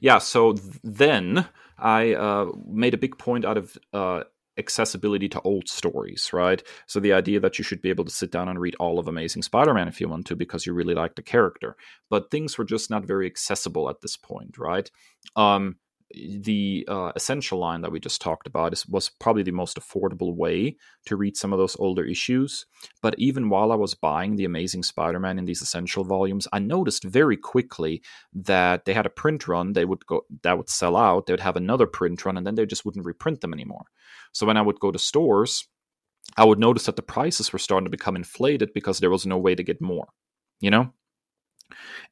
Speaker 2: Yeah, so then I uh, made a big point out of uh, accessibility to old stories, right? So the idea that you should be able to sit down and read all of Amazing Spider-Man if you want to because you really like the character, but things were just not very accessible at this point, right? Um, the uh, essential line that we just talked about is, was probably the most affordable way to read some of those older issues. But even while I was buying the Amazing Spider-Man in these essential volumes, I noticed very quickly that they had a print run. They would go that would sell out. They would have another print run, and then they just wouldn't reprint them anymore. So when I would go to stores, I would notice that the prices were starting to become inflated because there was no way to get more. You know,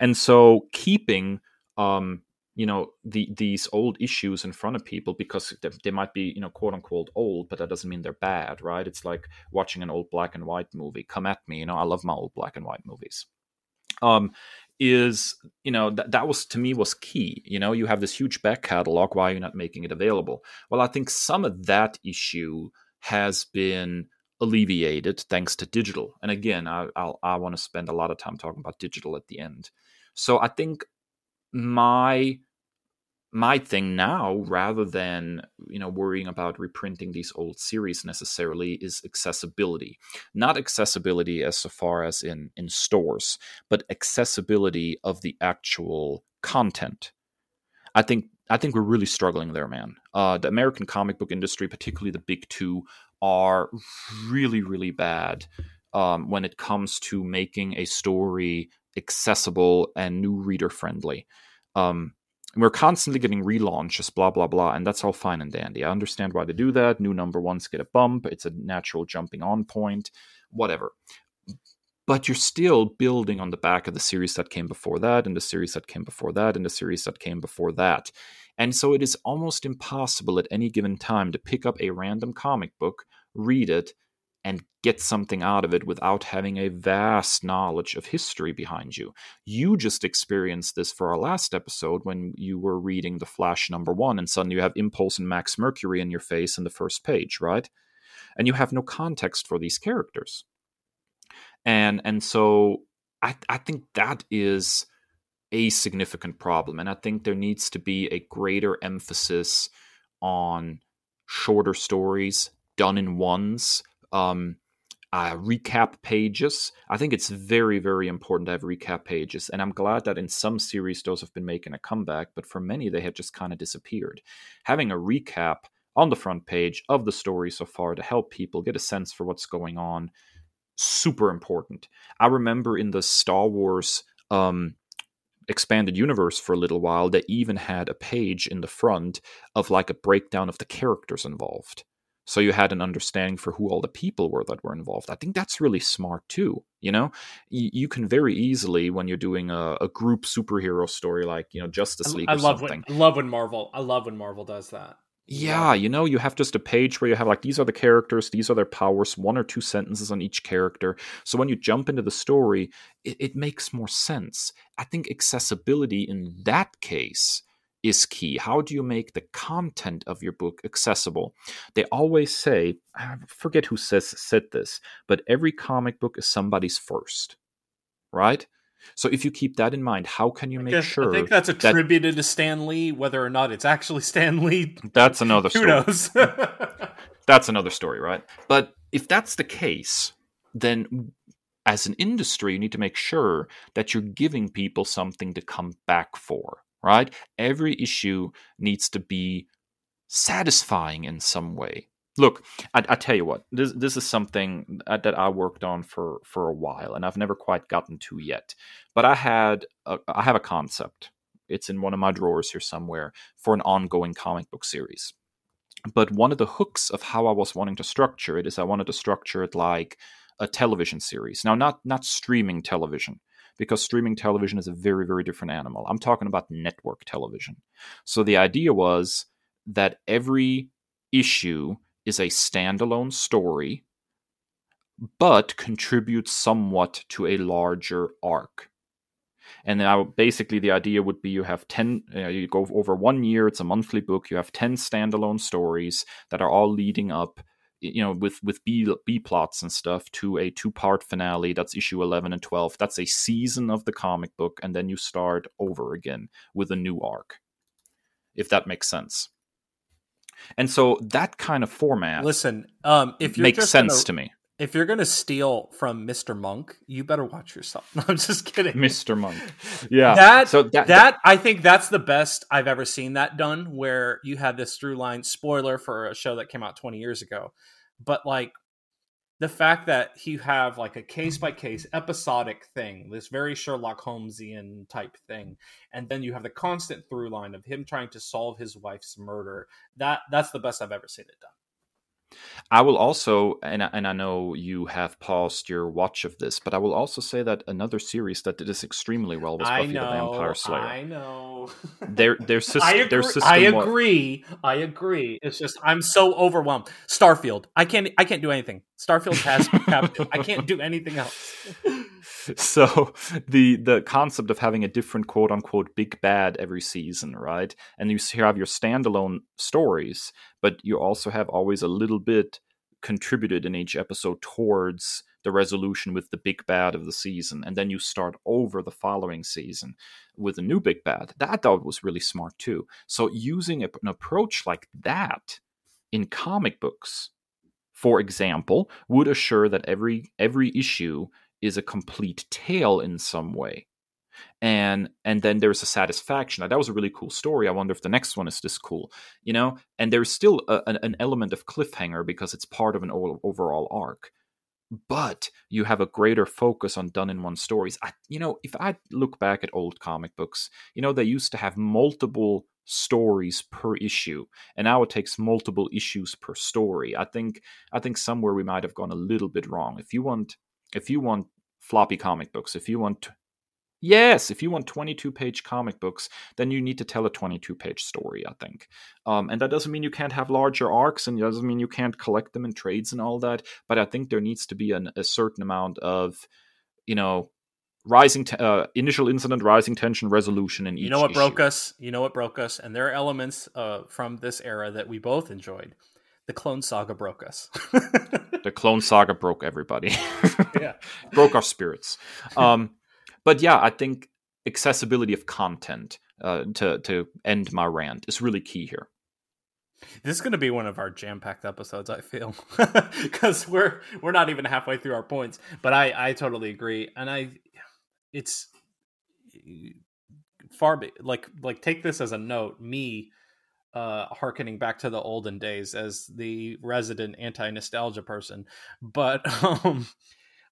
Speaker 2: and so keeping um, you know the, these old issues in front of people because they, they, might be you know quote unquote old but that doesn't mean they're bad right? It's like watching an old black and white movie. Come at me you know i love my old black and white movies. Um is you know that that was to me was key you know? You have this huge back catalog. Why are you not making it available? Well i think some of that issue has been alleviated thanks to digital. And again i I'll, i want to spend a lot of time talking about digital at the end. So i think my my thing now rather than you know worrying about reprinting these old series necessarily is accessibility. Not accessibility as so far as in in stores but accessibility of the actual content. I think i think we're really struggling there man. Uh, the american comic book industry particularly the big two are really really bad um, when it comes to making a story accessible and new reader friendly. Um, we're constantly getting relaunches, blah, blah, blah, and that's all fine and dandy. I understand why they do that. New number ones get a bump, it's a natural jumping on point, whatever. But you're still building on the back of the series that came before that, and the series that came before that, and the series that came before that. And so it is almost impossible at any given time to pick up a random comic book, read it, and get something out of it without having a vast knowledge of history behind you. You just experienced this for our last episode when you were reading The Flash number one, and suddenly you have Impulse and Max Mercury in your face in the first page, right? And you have no context for these characters. And and so I, I think that is a significant problem. And I think there needs to be a greater emphasis on shorter stories done in ones um, uh, recap pages. I think it's very, very important to have recap pages. And I'm glad that in some series those have been making a comeback, but for many they have just kind of disappeared. Having a recap on the front page of the story so far to help people get a sense for what's going on, super important. I remember in the Star Wars um, expanded universe for a little while, they even had a page in the front of like a breakdown of the characters involved so you had an understanding for who all the people were that were involved i think that's really smart too you know y- you can very easily when you're doing a, a group superhero story like you know justice league
Speaker 1: i,
Speaker 2: I
Speaker 1: love
Speaker 2: something.
Speaker 1: when love when marvel i love when marvel does that
Speaker 2: yeah, you know, you have just a page where you have like these are the characters, these are their powers, one or two sentences on each character. So when you jump into the story, it, it makes more sense. I think accessibility in that case is key. How do you make the content of your book accessible? They always say, I forget who says said this, but every comic book is somebody's first, right? So if you keep that in mind, how can you make guess, sure?
Speaker 1: I think that's attributed that, to Stan Lee, whether or not it's actually Stan Lee.
Speaker 2: That's another story.
Speaker 1: Who knows?
Speaker 2: that's another story, right? But if that's the case, then as an industry, you need to make sure that you're giving people something to come back for right? Every issue needs to be satisfying in some way. Look, I, I tell you what, this this is something that I worked on for for a while, and I've never quite gotten to yet. But I had a, I have a concept. It's in one of my drawers here somewhere for an ongoing comic book series. But one of the hooks of how I was wanting to structure it is I wanted to structure it like a television series. Now, not not streaming television, because streaming television is a very, very different animal. I'm talking about network television. So the idea was that every issue is a standalone story, but contributes somewhat to a larger arc. And now, basically, the idea would be you have 10, uh, you go over one year, it's a monthly book, you have 10 standalone stories that are all leading up you know with with b b plots and stuff to a two part finale that's issue 11 and 12 that's a season of the comic book and then you start over again with a new arc if that makes sense and so that kind of format
Speaker 1: listen um if
Speaker 2: makes sense
Speaker 1: gonna,
Speaker 2: to me
Speaker 1: if you're gonna steal from Mr. Monk, you better watch yourself. No, I'm just kidding.
Speaker 2: Mr. Monk. Yeah.
Speaker 1: That so that, that I think that's the best I've ever seen that done, where you had this through line spoiler for a show that came out 20 years ago. But like the fact that you have like a case by case episodic thing, this very Sherlock Holmesian type thing, and then you have the constant through line of him trying to solve his wife's murder. That that's the best I've ever seen it done.
Speaker 2: I will also, and I, and I know you have paused your watch of this, but I will also say that another series that did this extremely well was Buffy know, the Vampire Slayer.
Speaker 1: I know.
Speaker 2: Their their, system. I agree,
Speaker 1: their system. I agree. Was... I agree. It's just I'm so overwhelmed. Starfield. I can't. I can't do anything. Starfield has. I can't do anything else.
Speaker 2: so the the concept of having a different quote unquote big bad every season, right? And you have your standalone stories, but you also have always a little bit contributed in each episode towards the resolution with the big bad of the season and then you start over the following season with a new big bad that thought was really smart too so using an approach like that in comic books for example would assure that every every issue is a complete tale in some way. And and then there's a satisfaction. That was a really cool story. I wonder if the next one is this cool you know? And there's still a, an, an element of cliffhanger because it's part of an overall arc. But you have a greater focus on done in one stories. I, you know if i look back at old comic books you know they used to have multiple stories per issue and now it takes multiple issues per story. I think i think somewhere we might have gone a little bit wrong. If you want if you want floppy comic books. If you want Yes, if you want 22 page comic books, then you need to tell a 22 page story, I think. Um, and that doesn't mean you can't have larger arcs and it doesn't mean you can't collect them in trades and all that. But I think there needs to be an, a certain amount of, you know, rising te- uh, initial incident, rising tension, resolution in each.
Speaker 1: You know what
Speaker 2: issue.
Speaker 1: broke us? You know what broke us? And there are elements uh, from this era that we both enjoyed. The Clone Saga broke us.
Speaker 2: the Clone Saga broke everybody.
Speaker 1: yeah,
Speaker 2: broke our spirits. Um, but yeah, I think accessibility of content uh, to to end my rant is really key here.
Speaker 1: This is going to be one of our jam-packed episodes. I feel because we're we're not even halfway through our points. But I I totally agree, and I it's far be, like like take this as a note. Me uh harkening back to the olden days as the resident anti-nostalgia person. But um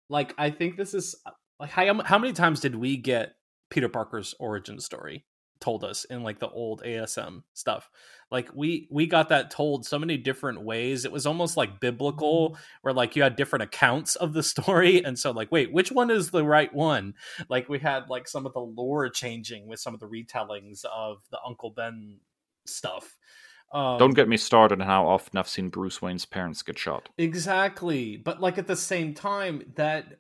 Speaker 1: like i think this is like how, how many times did we get peter parker's origin story told us in like the old asm stuff? Like we we got that told so many different ways. It was almost like biblical mm-hmm. where like you had different accounts of the story. And so like wait which one is the right one? Like we had like some of the lore changing with some of the retellings of the uncle ben stuff.
Speaker 2: Um, Don't get me started on how often I've seen Bruce Wayne's parents get shot.
Speaker 1: Exactly, but like at the same time, that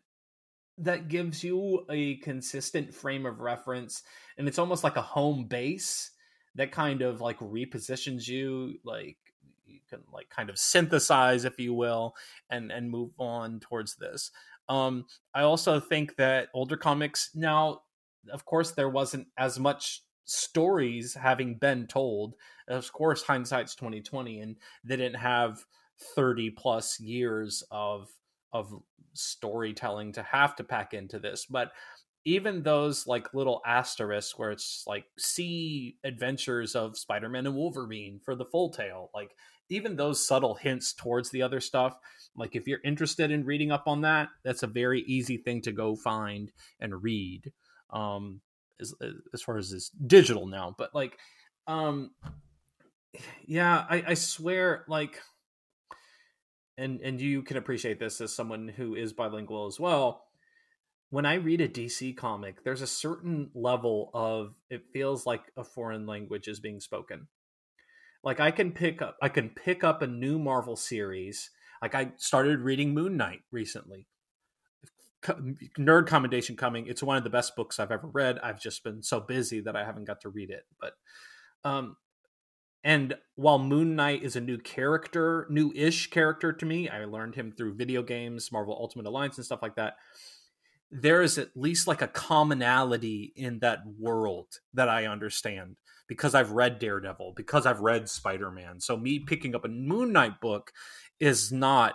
Speaker 1: that gives you a consistent frame of reference, and it's almost like a home base that kind of like repositions you, like you can like kind of synthesize, if you will, and and move on towards this. Um, I also think that older comics now, of course, there wasn't as much stories having been told. Of course, hindsight's twenty twenty, and they didn't have thirty plus years of of storytelling to have to pack into this. But even those like little asterisks where it's like see adventures of Spider-Man and Wolverine for the full tale, like even those subtle hints towards the other stuff, like if you're interested in reading up on that, that's a very easy thing to go find and read. Um, as as far as this digital now, but like, um, yeah, I, I swear, like, and and you can appreciate this as someone who is bilingual as well. when I read a DC comic, there's a certain level of it feels like a foreign language is being spoken. Like I can pick up I can pick up a new Marvel series. Like I started reading Moon Knight recently. Nerd commendation coming. It's one of the best books I've ever read. I've just been so busy that I haven't got to read it. But um and while Moon Knight is a new character, new-ish character to me, I learned him through video games, Marvel Ultimate Alliance and stuff like that there is at least like a commonality in that world that I understand because I've read Daredevil, because I've read Spider Man. So me picking up a Moon Knight book is not,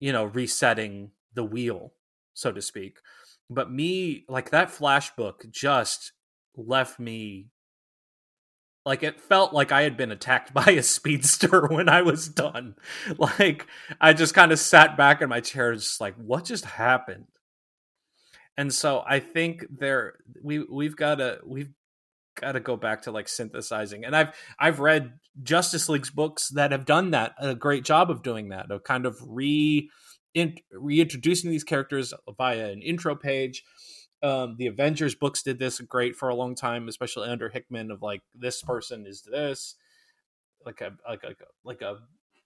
Speaker 1: you know, resetting the wheel, so to speak. But me, like that Flash book just left me like it felt like I had been attacked by a speedster when I was done. Like I just kind of sat back in my chair, just like, what just happened? and so I think there we we've got to we've got to go back to like synthesizing. And I've I've read Justice League's books that have done that a great job of doing that of kind of re in, reintroducing these characters via an intro page. Um, the Avengers books did this great for a long time, especially under Hickman. Of like this person is this, like a like a like a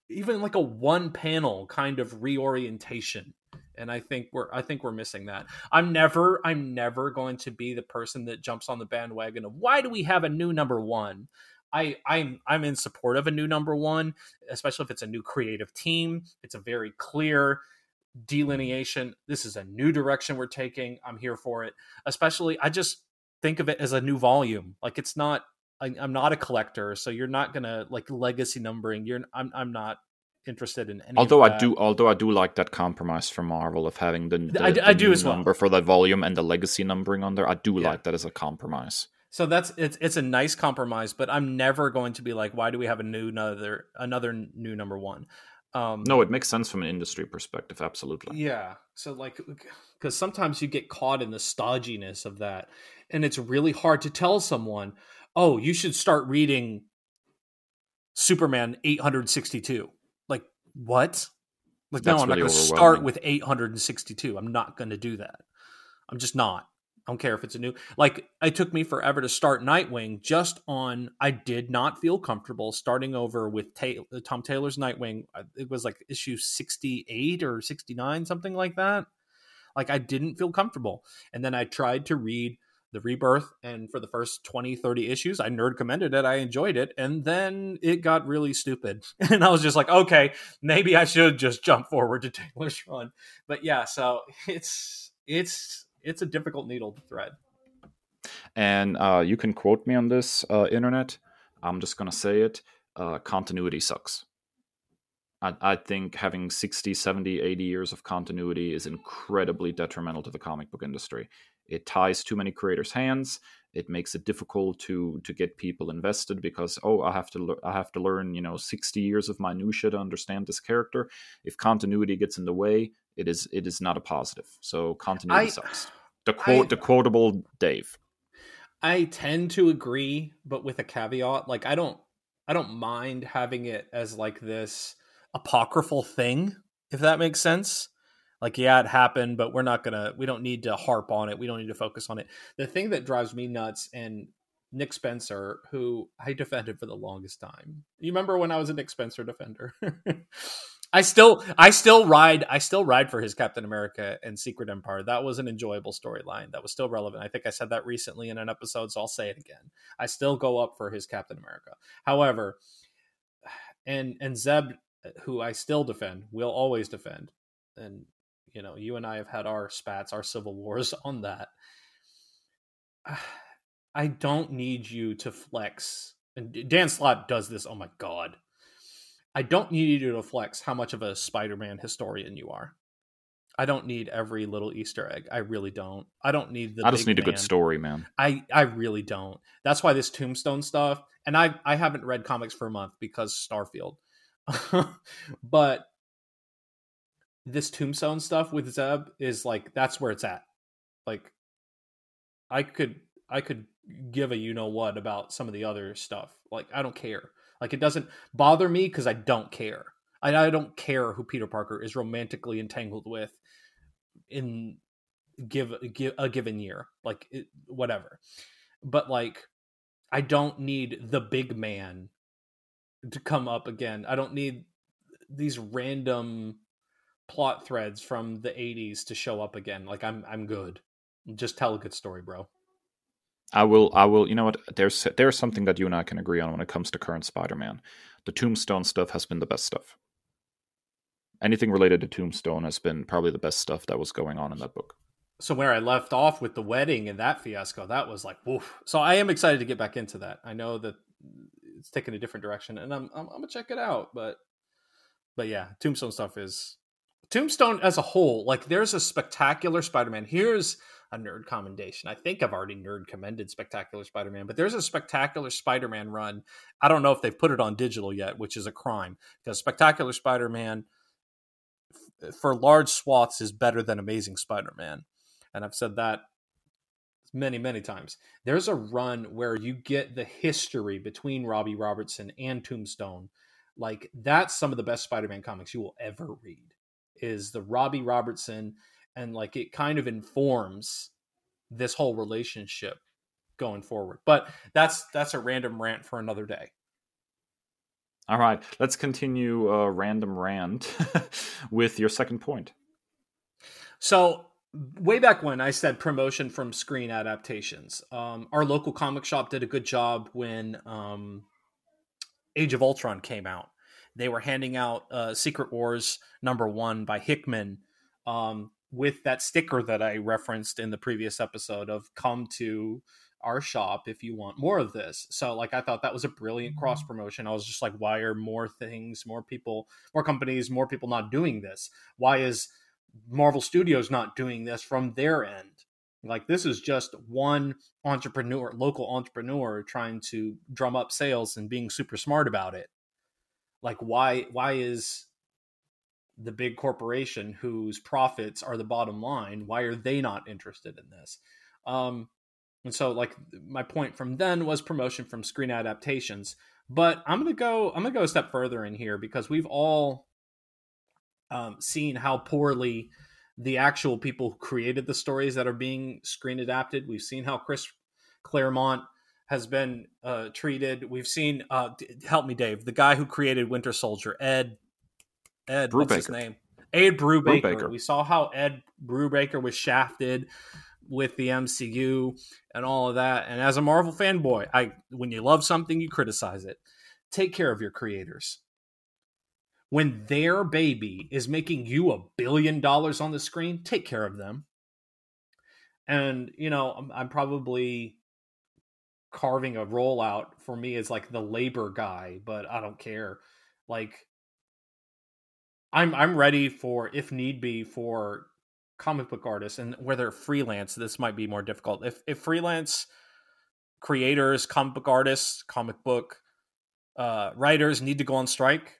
Speaker 1: even like a one panel kind of reorientation and I think we're I think we're missing that. I'm never I'm never going to be the person that jumps on the bandwagon of why do we have a new number one. I I'm I'm in support of a new number one, especially if it's a new creative team. It's a very clear delineation. This is a new direction we're taking. I'm here for it. Especially, I just think of it as a new volume. Like it's not. I, I'm not a collector, so you're not gonna like legacy numbering. You're. I'm. I'm not interested in any.
Speaker 2: Although I do, although I do like that compromise from Marvel of having the, the
Speaker 1: I,
Speaker 2: the
Speaker 1: I do as well.
Speaker 2: number for that volume and the legacy numbering on there. I do
Speaker 1: Yeah.
Speaker 2: like that as a compromise.
Speaker 1: So that's it's it's a nice compromise, but I'm never going to be like, why do we have a new another another new number one? Um,
Speaker 2: No, it makes sense from an industry perspective. Absolutely.
Speaker 1: Yeah. So like because sometimes you get caught in the stodginess of that. And it's really hard to tell someone, oh, you should start reading Superman 862. Like, what? Like, no, I'm not going to start with 862. I'm not going to do that. I'm just not. I don't care if it's a new. Like, it took me forever to start Nightwing just on. I did not feel comfortable starting over with Ta- Tom Taylor's Nightwing. It was like issue 68 or 69, something like that. Like, I didn't feel comfortable. And then I tried to read the rebirth and for the first 20 30 issues i nerd commended it i enjoyed it and then it got really stupid and i was just like okay maybe i should just jump forward to taylor's run but yeah so it's it's it's a difficult needle to thread
Speaker 2: And uh, you can quote me on this, uh, internet. I'm just gonna say it. Uh, continuity sucks. I, I think having 60, 70, 80 years of continuity is incredibly detrimental to the comic book industry. It ties too many creators' hands. It makes it difficult to to get people invested because oh, I have to lear- I have to learn you know 60 years of minutia to understand this character. If continuity gets in the way, it is it is not a positive. So continuity
Speaker 1: I-
Speaker 2: sucks. The quote the quotable Dave.
Speaker 1: I tend to agree, but with a caveat. Like I don't I don't mind having it as like this apocryphal thing, if that makes sense. Like, yeah, it happened, but we're not gonna we don't need to harp on it. We don't need to focus on it. The thing that drives me nuts and Nick Spencer, who I defended for the longest time. You remember when I was a Nick Spencer defender? I still I still ride I still ride for his Captain America and Secret Empire. That was an enjoyable storyline. That was still relevant. I think I said that recently in an episode, so I'll say it again. I still go up for his Captain America. However, and and Zeb, who I still defend, will always defend, and you know, you and I have had our spats, our civil wars on that. I don't need you to flex. And Dan Slott does this. Oh my god. I don't need you to flex how much of a Spider-Man historian you are. I don't need every little Easter egg. I really don't. I don't need the.
Speaker 2: I just need a good story, man.
Speaker 1: I I really don't. That's why this Tombstone stuff, and I I haven't read comics for a month because Starfield, but this Tombstone stuff with Zeb is like that's where it's at. Like, I could I could give a you know what about some of the other stuff. Like I don't care. Like it doesn't bother me because I don't care. I, I don't care who Peter Parker is romantically entangled with in give give a given year, like it, whatever. But like, I don't need the big man to come up again. I don't need these random plot threads from the 80s to show up again. Like I'm I'm good. Just tell a good story, bro.
Speaker 2: I will I will you know what there's there's something that you and I can agree on when it comes to current Spider-Man. The Tombstone stuff has been the best stuff. Anything related to Tombstone has been probably the best stuff that was going on in that book.
Speaker 1: So where I left off with the wedding and that fiasco, that was like woof. So I am excited to get back into that. I know that it's taking a different direction and I'm I'm, I'm gonna check it out, but but yeah, Tombstone stuff is Tombstone as a whole, like there's a spectacular Spider-Man. Here's a nerd commendation. I think I've already nerd commended Spectacular Spider-Man, but there's a Spectacular Spider-Man run. I don't know if they've put it on digital yet, which is a crime because Spectacular Spider-Man f- for large swaths is better than Amazing Spider-Man. And I've said that many, many times. There's a run where you get the history between Robbie Robertson and Tombstone. Like that's some of the best Spider-Man comics you will ever read is the Robbie Robertson and like it kind of informs this whole relationship going forward. But that's that's a random rant for another day.
Speaker 2: All right, let's continue a random rant with your second point.
Speaker 1: So, way back when I said promotion from screen adaptations, um, our local comic shop did a good job when um, Age of Ultron came out they were handing out uh, Secret Wars number one by Hickman um, with that sticker that I referenced in the previous episode of come to our shop if you want more of this. So like I thought that was a brilliant cross mm-hmm. promotion. I was just like why are more things, more people, more companies, more people not doing this? Why is Marvel Studios not doing this from their end? Like this is just one entrepreneur, local entrepreneur trying to drum up sales and being super smart about it like why why is the big corporation whose profits are the bottom line why are they not interested in this? Um and so like my point from then was promotion from screen adaptations but i'm gonna go i'm gonna go a step further in here because we've all um, seen how poorly the actual people who created the stories that are being screen adapted. We've seen how chris claremont has been uh, treated. We've seen, uh, help me, Dave, the guy who created Winter Soldier, Ed, Ed, Brubaker. what's his name? Ed Brubaker. Brubaker. We saw how Ed Brubaker was shafted with the MCU and all of that. And as a Marvel fanboy, I when you love something, you criticize it. Take care of your creators. When their baby is making you a billion dollars on the screen, take care of them. And you know, I'm, I'm probably carving a rollout for me as like the labor guy, but I don't care. Like I'm I'm ready for if need be for comic book artists and whether freelance, this might be more difficult. If if freelance creators, comic book artists, comic book uh, writers need to go on strike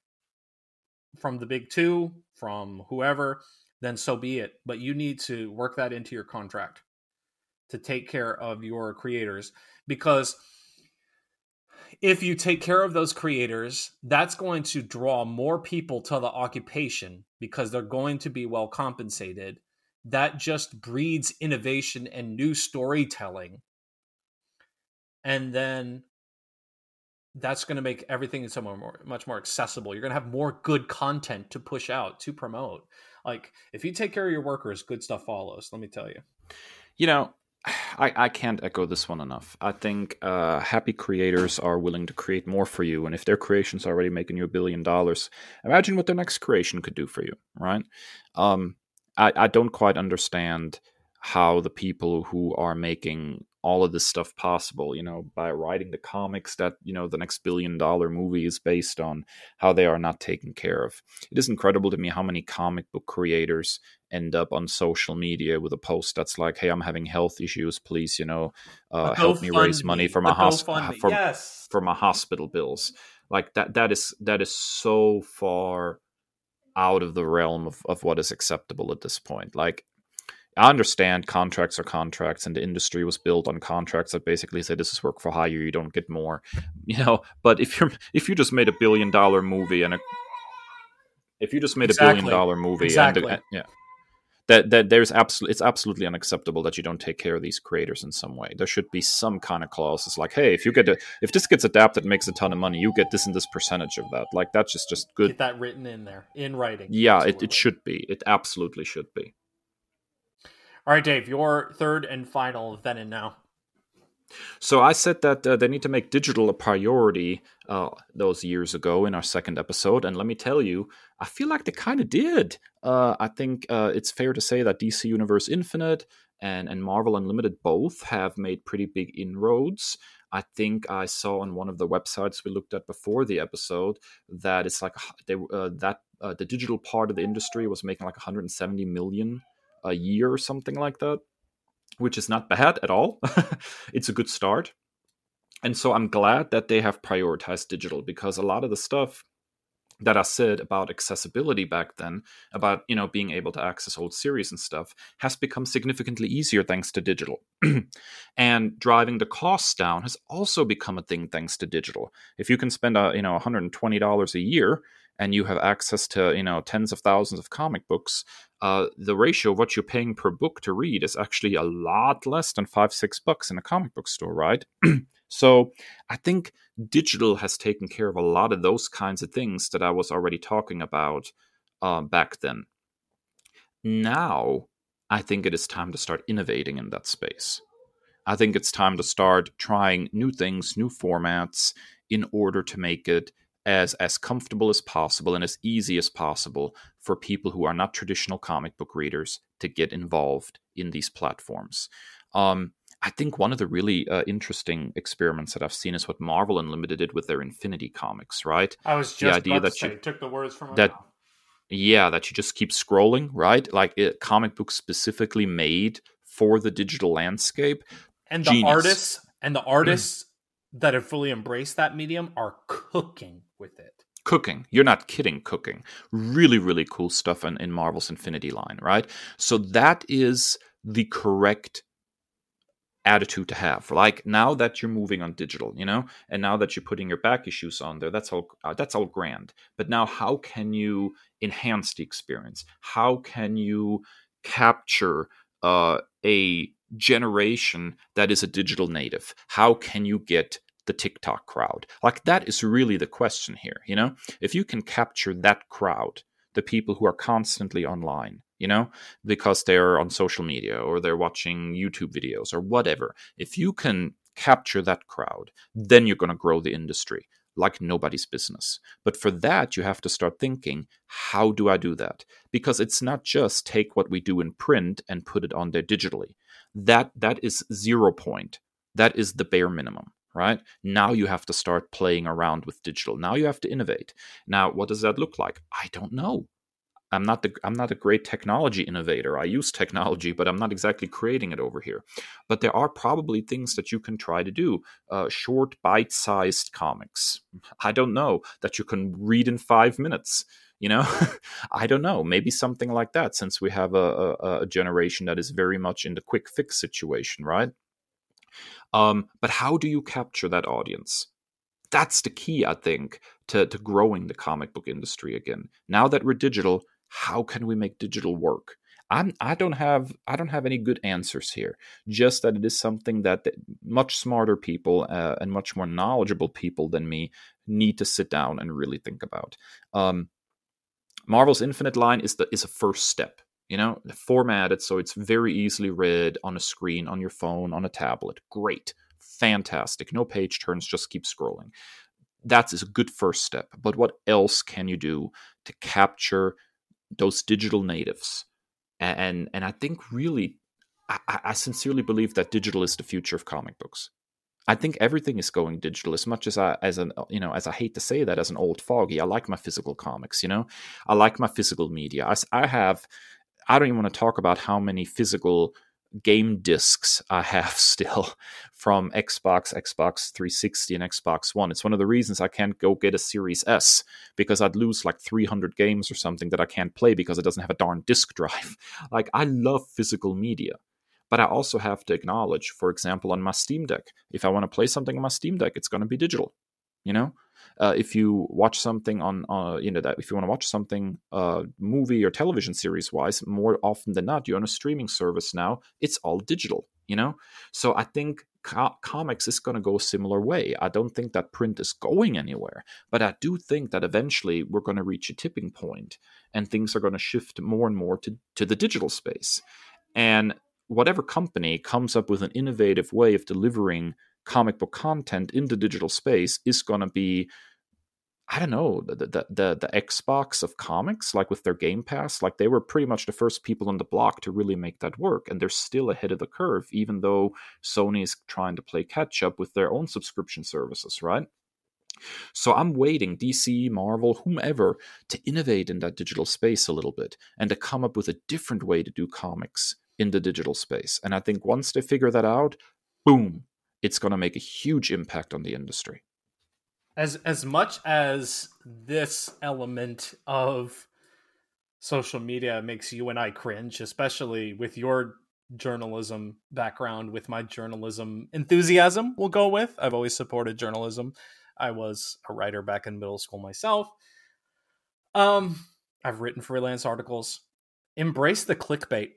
Speaker 1: from the big two, from whoever, then so be it. But you need to work that into your contract to take care of your creators because if you take care of those creators, that's going to draw more people to the occupation because they're going to be well compensated. That just breeds innovation and new storytelling. And then that's going to make everything so much more accessible. You're going to have more good content to push out, to promote. Like, if you take care of your workers, good stuff follows, let me tell you.
Speaker 2: You know, I, I can't echo this one enough. I think uh, happy creators are willing to create more for you, and if their creation's already making you a billion dollars, imagine what their next creation could do for you, right? Um, I, I don't quite understand how the people who are making all of this stuff possible, you know, by writing the comics that, you know, the next billion dollar movie is based on, how they are not taken care of. It is incredible to me how many comic book creators end up on social media with a post that's like, "Hey, I'm having health issues. Please, you know, uh, help me raise money for my hospital for, yes. for my hospital bills." Like that. That is that is so far out of the realm of, of what is acceptable at this point. Like I understand contracts are contracts, and the industry was built on contracts that basically say this is work for hire, you don't get more, you know. But if you're if you just made a billion dollar movie and a if you just made exactly. a billion dollar movie exactly. and yeah, that that there's absolutely it's absolutely unacceptable that you don't take care of these creators in some way. There should be some kind of clauses like, hey, if you get a, if this gets adapted and makes a ton of money, you get this and this percentage of that. Like that's just just good.
Speaker 1: Get that written in there in writing.
Speaker 2: Yeah, it, it should be. It absolutely should be.
Speaker 1: All right, Dave, your third and final then and now.
Speaker 2: So I said that uh, they need to make digital a priority uh, those years ago in our second episode, and let me tell you, I feel like they kind of did. Uh, I think uh, it's fair to say that DC Universe Infinite and and Marvel Unlimited both have made pretty big inroads. I think I saw on one of the websites we looked at before the episode that it's like they uh, that uh, the digital part of the industry was making like 170 million a year or something like that which is not bad at all. it's a good start. And so I'm glad that they have prioritized digital because a lot of the stuff that I said about accessibility back then, about you know being able to access old series and stuff, has become significantly easier thanks to digital. and driving the costs down has also become a thing thanks to digital. If you can spend a you know $120 a year and you have access to you know tens of thousands of comic books, uh, the ratio of what you're paying per book to read is actually a lot less than five six bucks in a comic book store, right? so I think digital has taken care of a lot of those kinds of things that I was already talking about uh, back then. Now I think it is time to start innovating in that space. I think it's time to start trying new things, new formats in order to make it as as comfortable as possible and as easy as possible for people who are not traditional comic book readers to get involved in these platforms. Um, I think one of the really uh, interesting experiments that I've seen is what Marvel Unlimited did with their Infinity comics. Right?
Speaker 1: I was just the idea that you took the words from
Speaker 2: that. Mouth. Yeah, that you just keep scrolling, right? Like it, comic books specifically made for the digital landscape.
Speaker 1: And the Genius. artists and the artists that have fully embraced that medium are cooking with it.
Speaker 2: Cooking. You're not kidding, cooking. Really, really cool stuff in, in Marvel's Infinity line, right? So that is the correct attitude to have like now that you're moving on digital you know and now that you're putting your back issues on there that's all uh, that's all grand but now how can you enhance the experience how can you capture uh, a generation that is a digital native how can you get the TikTok crowd? Like that is really the question here, you know? If you can capture that crowd, the people who are constantly online, you know, because they're on social media or they're watching YouTube videos or whatever. If you can capture that crowd, then you're going to grow the industry like nobody's business. But for that, you have to start thinking, how do I do that? Because it's not just take what we do in print and put it on there digitally. That that is zero point. That is the bare minimum right? Now you have to start playing around with digital. Now you have to innovate. Now, what does that look like? I don't know. I'm not the I'm not a great technology innovator. I use technology, but I'm not exactly creating it over here. But there are probably things that you can try to do. Uh, short, bite-sized comics. I don't know that you can read in five minutes. You know, I don't know. Maybe something like that. Since we have a, a, a generation that is very much in the quick fix situation, right? Um, but how do you capture that audience? That's the key, I think, to, to growing the comic book industry again. Now that we're digital, how can we make digital work? I'm, I don't have I don't have any good answers here. Just that it is something that much smarter people uh, and much more knowledgeable people than me need to sit down and really think about. Um, Marvel's Infinite line is the is a first step you know formatted so it's very easily read on a screen on your phone on a tablet great fantastic no page turns just keep scrolling that is a good first step but what else can you do to capture those digital natives and and i think really I, I sincerely believe that digital is the future of comic books I think everything is going digital. As much as I, as an, you know, as I hate to say that, as an old foggy, I like my physical comics. You know, I like my physical media. I, I have I don't even want to talk about how many physical game discs I have still from Xbox, Xbox 360, and Xbox One. It's one of the reasons I can't go get a Series S because I'd lose like 300 games or something that I can't play because it doesn't have a darn disk drive. Like, I love physical media. But I also have to acknowledge, for example, on my Steam Deck, if I want to play something on my Steam Deck, it's going to be digital, you know? Uh, if you watch something on, uh, you know, that if you want to watch something, uh, movie or television series wise, more often than not, you're on a streaming service now. It's all digital, you know. So I think co- comics is going to go a similar way. I don't think that print is going anywhere, but I do think that eventually we're going to reach a tipping point, and things are going to shift more and more to to the digital space. And whatever company comes up with an innovative way of delivering comic book content in the digital space is going to be I don't know the, the the the Xbox of comics, like with their Game Pass, like they were pretty much the first people on the block to really make that work, and they're still ahead of the curve, even though Sony is trying to play catch up with their own subscription services, right? So I'm waiting, DC, Marvel, whomever, to innovate in that digital space a little bit and to come up with a different way to do comics in the digital space. And I think once they figure that out, boom, it's going to make a huge impact on the industry.
Speaker 1: As as much as this element of social media makes you and I cringe, especially with your journalism background, with my journalism enthusiasm, we'll go with. I've always supported journalism. I was a writer back in middle school myself. Um, I've written freelance articles. Embrace the clickbait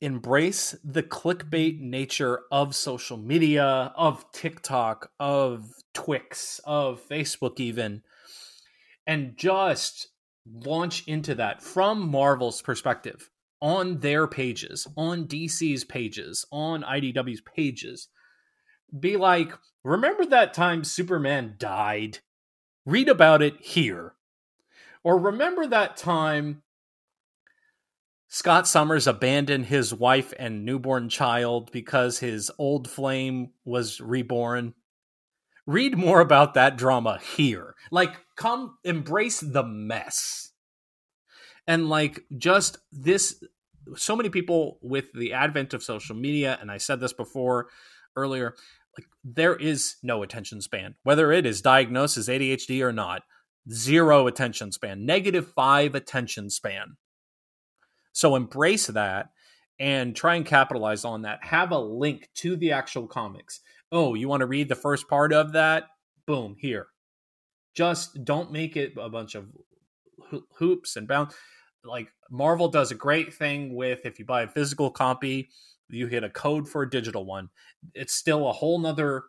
Speaker 1: embrace the clickbait nature of social media, of TikTok, of Twix, of Facebook, even, and just launch into that from Marvel's perspective on their pages, on DC's pages, on IDW's pages. Be like, remember that time Superman died? Read about it here. Or remember that time Scott Summers abandoned his wife and newborn child because his old flame was reborn. Read more about that drama here. Like, come embrace the mess. And, like, just this, so many people with the advent of social media, and I said this before earlier, like, there is no attention span, whether it is diagnosed as ADHD or not. Zero attention span, negative five attention span so embrace that and try and capitalize on that. Have a link to the actual comics. Oh, you want to read the first part of that? Boom, here. Just don't make it a bunch of hoops and bound. Like Marvel does a great thing with if you buy a physical copy, you get a code for a digital one. It's still a whole nother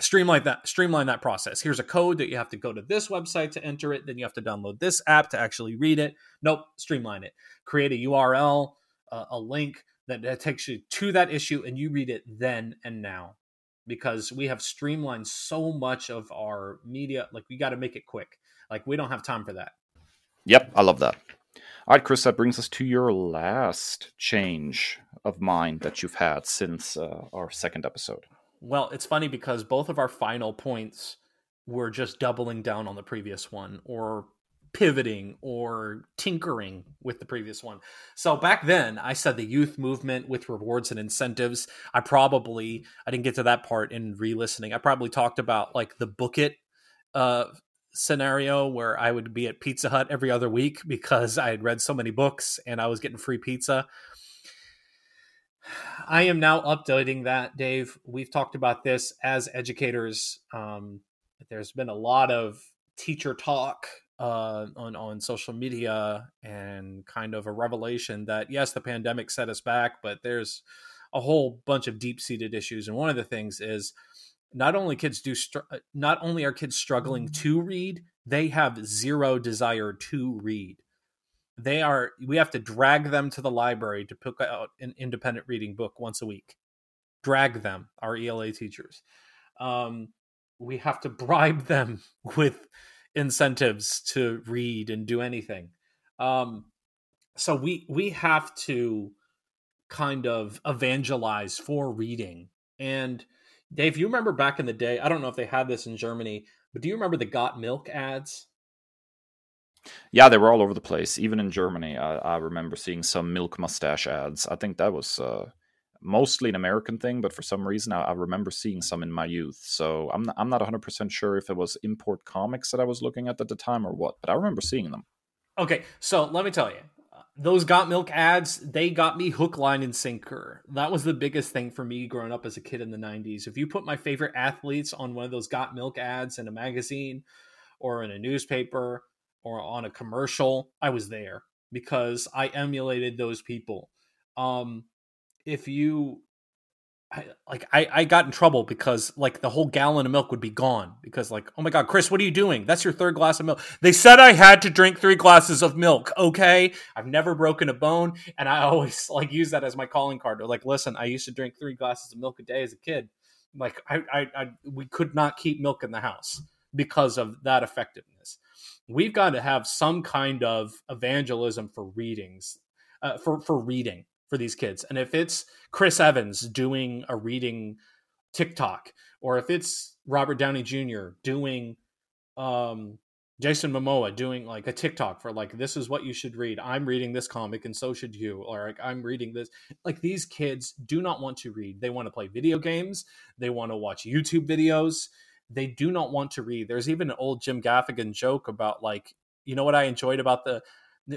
Speaker 1: streamline that streamline that process. Here's a code that you have to go to this website to enter it. Then you have to download this app to actually read it. Nope streamline it. Create a url uh, a link that, takes you to that issue and you read it then and now. Because we have streamlined so much of our media like we got to make it quick. Like we don't have time for that.
Speaker 2: Yep i love that. All right kris that brings us to your last change of mind that you've had since uh, our second episode
Speaker 1: well, it's funny because both of our final points were just doubling down on the previous one or pivoting or tinkering with the previous one. So back then, I said the youth movement with rewards and incentives. I probably I didn't get to that part in re-listening. I probably talked about like the book it uh scenario where I would be at Pizza Hut every other week because I had read so many books and I was getting free pizza. I am now updating that, Dave. We've talked about this as educators. Um, there's been a lot of teacher talk uh, on on social media and kind of a revelation that yes, the pandemic set us back, but there's a whole bunch of deep seated issues. And one of the things is not only kids do str- not only are kids struggling to read, they have zero desire to read they are we have to drag them to the library to pick out an independent reading book once a week. Drag them our ela teachers. Um, we have to bribe them with incentives to read and do anything. Um, so we we have to kind of evangelize for reading. And dave you remember back in the day i don't know if they had this in germany but do you remember the got milk ads
Speaker 2: yeah, they were all over the place. Even in Germany, I, I remember seeing some milk mustache ads. I think that was uh, mostly an American thing, but for some reason, I, I, remember seeing some in my youth. So I'm not, I'm not 100% sure if it was import comics that I was looking at at the time or what, but I remember seeing them.
Speaker 1: Okay, so let me tell you, those got milk ads they got me hook line and sinker that was the biggest thing for me growing up as a kid in the 90s if you put my favorite athletes on one of those got milk ads in a magazine or in a newspaper or on a commercial i was there because i emulated those people. Um if you I, like I, I got in trouble because like the whole gallon of milk would be gone because like oh my god kris what are you doing? That's your third glass of milk. They said i had to drink three glasses of milk okay? I've never broken a bone and i always like use that as my calling card. They're like listen i used to drink three glasses of milk a day as a kid. Like I, I, I we could not keep milk in the house because of that effectiveness we've got to have some kind of evangelism for readings uh, for for reading for these kids. And if it's Chris Evans doing a reading TikTok, or if it's Robert Downey Jr. doing um, Jason Momoa doing like a TikTok for like this is what you should read. I'm reading this comic and so should you. Or like I'm reading this. Like these kids do not want to read. They want to play video games. They want to watch YouTube videos. They do not want to read. There's even an old Jim Gaffigan joke about like, you know what I enjoyed about the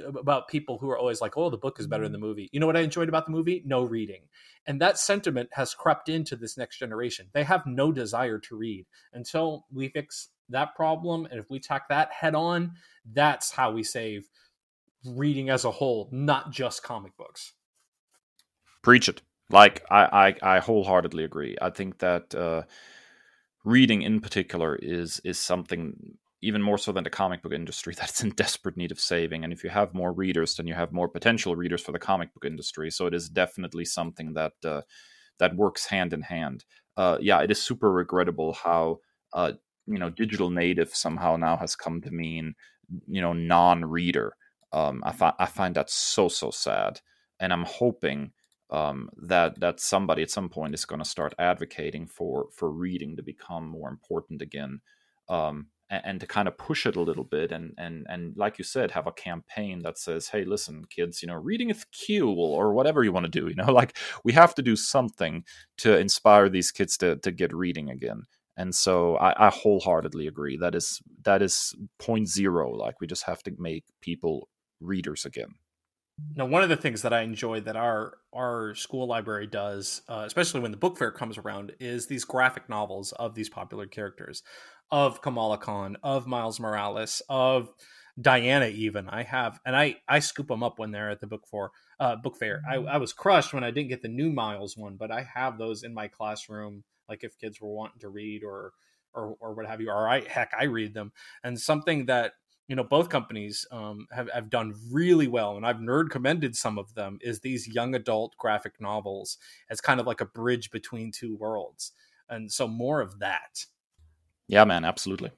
Speaker 1: about people who are always like, "Oh, the book is better than the mm-hmm. movie." You know what I enjoyed about the movie? No reading, and that sentiment has crept into this next generation. They have no desire to read until we fix that problem, and if we tack that head on, that's how we save reading as a whole, not just comic books.
Speaker 2: Preach it. Like I, I, I wholeheartedly agree. I think that uh, reading, in particular, is is something even more so than the comic book industry that's in desperate need of saving. And if you have more readers then you have more potential readers for the comic book industry. So it is definitely something that uh, that works hand in hand. Uh, yeah it is super regrettable how uh, you know digital native somehow now has come to mean you know non-reader. Um, I, fi- I find that so so sad. And i'm hoping um, that that somebody at some point is going to start advocating for for reading to become more important again um, and, and, to kind of push it a little bit and and and like you said have a campaign that says hey listen kids you know reading is cool or whatever you want to do you know? Like we have to do something to inspire these kids to to get reading again. And so I, I wholeheartedly agree. That is that is point zero. Like we just have to make people readers again
Speaker 1: now, one of the things that I enjoy that our our school library does, uh, especially when the book fair comes around, is these graphic novels of these popular characters of Kamala Khan, of Miles Morales, of Diana. Even I have, and I I scoop them up when they're at the book for uh, book fair. I. I was crushed when I didn't get the new Miles one, but I have those in my classroom. Like if kids were wanting to read or or or what have you, or I heck I read them. And something that you know both companies um, have, have done really well and i've nerd commended some of them is these young adult graphic novels as kind of like a bridge between two worlds and so more of that
Speaker 2: yeah, man, absolutely.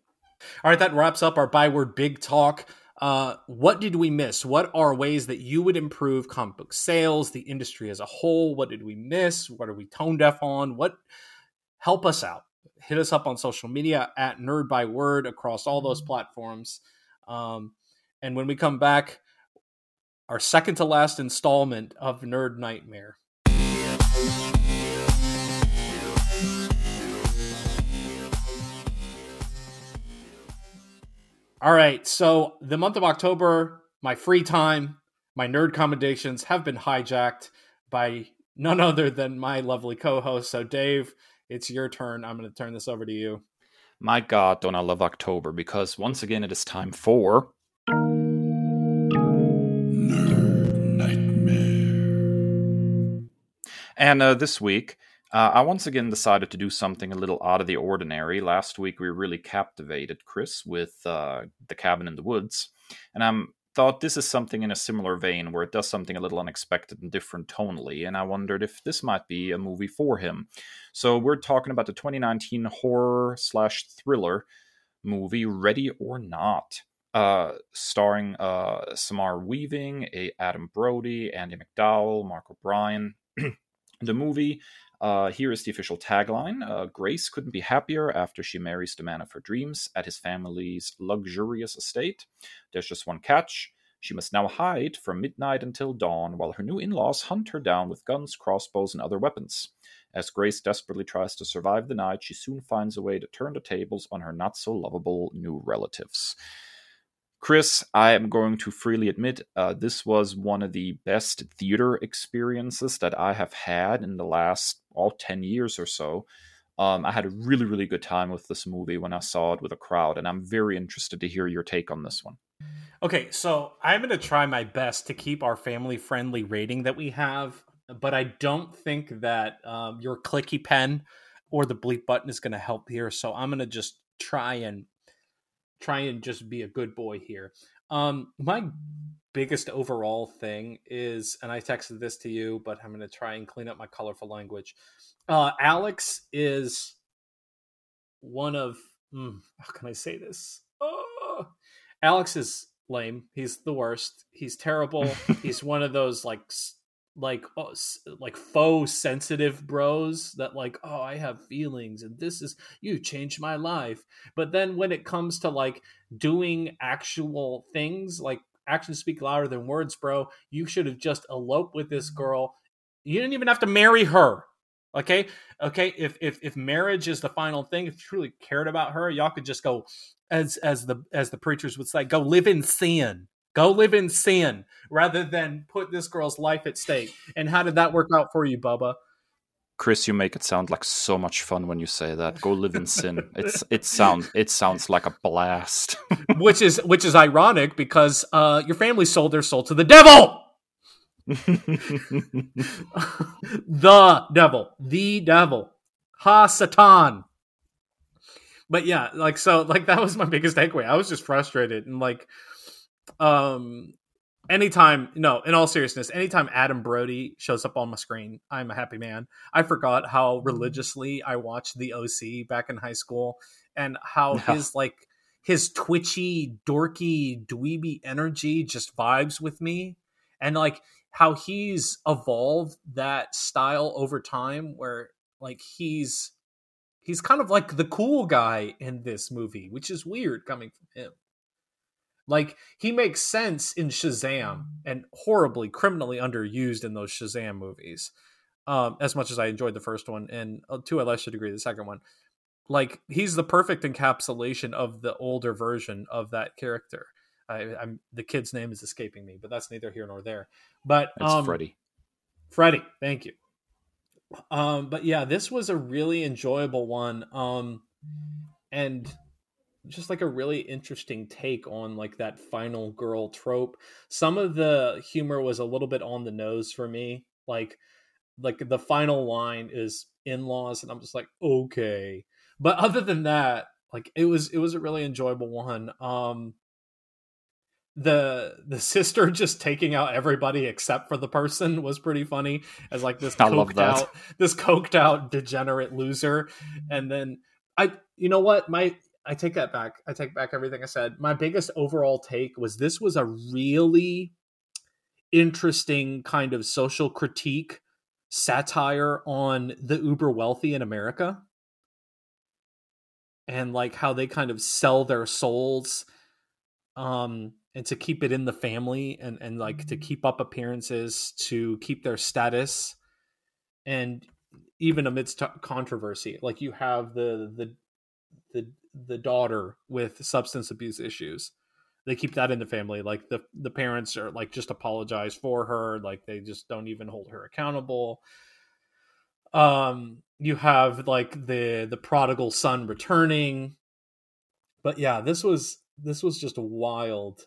Speaker 1: All right, that wraps up our byword big talk. Uh, what did we miss? What are ways that you would improve comic book sales, the industry as a whole? What did we miss? What are we tone deaf on? What help us out? Hit us up on social media at Nerd Byword across all those platforms. Um, and when we come back, our second to last installment of Nerd Nightmare. All right. So the month of October, my free time, my nerd commendations have been hijacked by none other than my lovely co-host. So Dave, it's your turn. I'm going to turn this over to you.
Speaker 2: My God, don't I love October because once again it is time for. And uh, this week uh, I once again decided to do something a little out of the ordinary. Last week we really captivated Kris with uh, the cabin in the woods, and I thought this is something in a similar vein where it does something a little unexpected and different tonally. And I wondered if this might be a movie for him. So we're talking about the 2019 horror slash thriller movie Ready or Not. Uh, starring uh, Samara Weaving, a Adam Brody, andie macdowell Mark O'Brien. the movie uh, here is the official tagline uh, Grace couldn't be happier after she marries the man of her dreams at his family's luxurious estate. There's just one catch. She must now hide from midnight until dawn while her new in laws hunt her down with guns, crossbows, and other weapons. As Grace desperately tries to survive the night, she soon finds a way to turn the tables on her not so lovable new relatives. Kris, I am going to freely admit uh, this was one of the best theater experiences that I have had in the last all 10 years or so. Um, I had a really, really good time with this movie when I saw it with a crowd, and I'm very interested to hear your take on this one.
Speaker 1: Okay, so I'm going to try my best to keep our family friendly rating that we have, but I don't think that um, your clicky pen or the bleep button is going to help here. So I'm going to just try and try and just be a good boy here. Um, my biggest overall thing is, and I texted this to you, but I'm going to try and clean up my colorful language. Uh, Alex is one of, mm, how can I say this? Oh, Alex is lame. He's the worst. He's terrible. He's one of those like like oh, like faux sensitive bros that like oh i have feelings and this is you changed my life. But then when it comes to like doing actual things like actions speak louder than words bro you should have just eloped with this girl. You didn't even have to marry her okay? Okay if if if marriage is the final thing if you truly cared about her y'all could just go as as the as the preachers would say go live in sin Go live in sin rather than put this girl's life at stake. And how did that work out for you, Bubba?
Speaker 2: Kris, you make it sound like so much fun when you say that. Go live in sin. It's it sounds it sounds like a blast.
Speaker 1: which is which is ironic because uh, your family sold their soul to the devil. the devil, the devil, ha Satan. But yeah, like so, like that was my biggest takeaway. I was just frustrated and like um anytime no in all seriousness anytime adam brody shows up on my screen i'm a happy man i forgot how mm-hmm. religiously i watched the oc back in high school and how yeah. his like his twitchy dorky dweeby energy just vibes with me and like how he's evolved that style over time where like he's he's kind of like the cool guy in this movie which is weird coming from him like he makes sense in Shazam and horribly criminally underused in those Shazam movies. Um, as much as I enjoyed the first one, and uh, to a lesser degree the second one, like he's the perfect encapsulation of the older version of that character. I, am the kid's name is escaping me, but that's neither here nor there. But
Speaker 2: it's um, Freddy.
Speaker 1: Freddy, thank you. Um, but yeah, this was a really enjoyable one. Um, and just like a really interesting take on like that final girl trope. Some of the humor was a little bit on the nose for me. Like like the final line is in-laws and I'm just like, "Okay." But other than that, like it was it was a really enjoyable one. Um the the sister just taking out everybody except for the person was pretty funny as like this coked out this coked out degenerate loser and then i you know what my I take that back. I take back everything I said. My biggest overall take was this was a really interesting kind of social critique satire on the uber wealthy in America and like how they kind of sell their souls um and to keep it in the family and and like to mm-hmm. keep up appearances to keep their status and even amidst controversy like you have the the the the daughter with substance abuse issues. They keep that in the family. Like the the parents are like just apologize for her. Like they just don't even hold her accountable. Um, you have like the the prodigal son returning. But yeah, this was this was just a wild.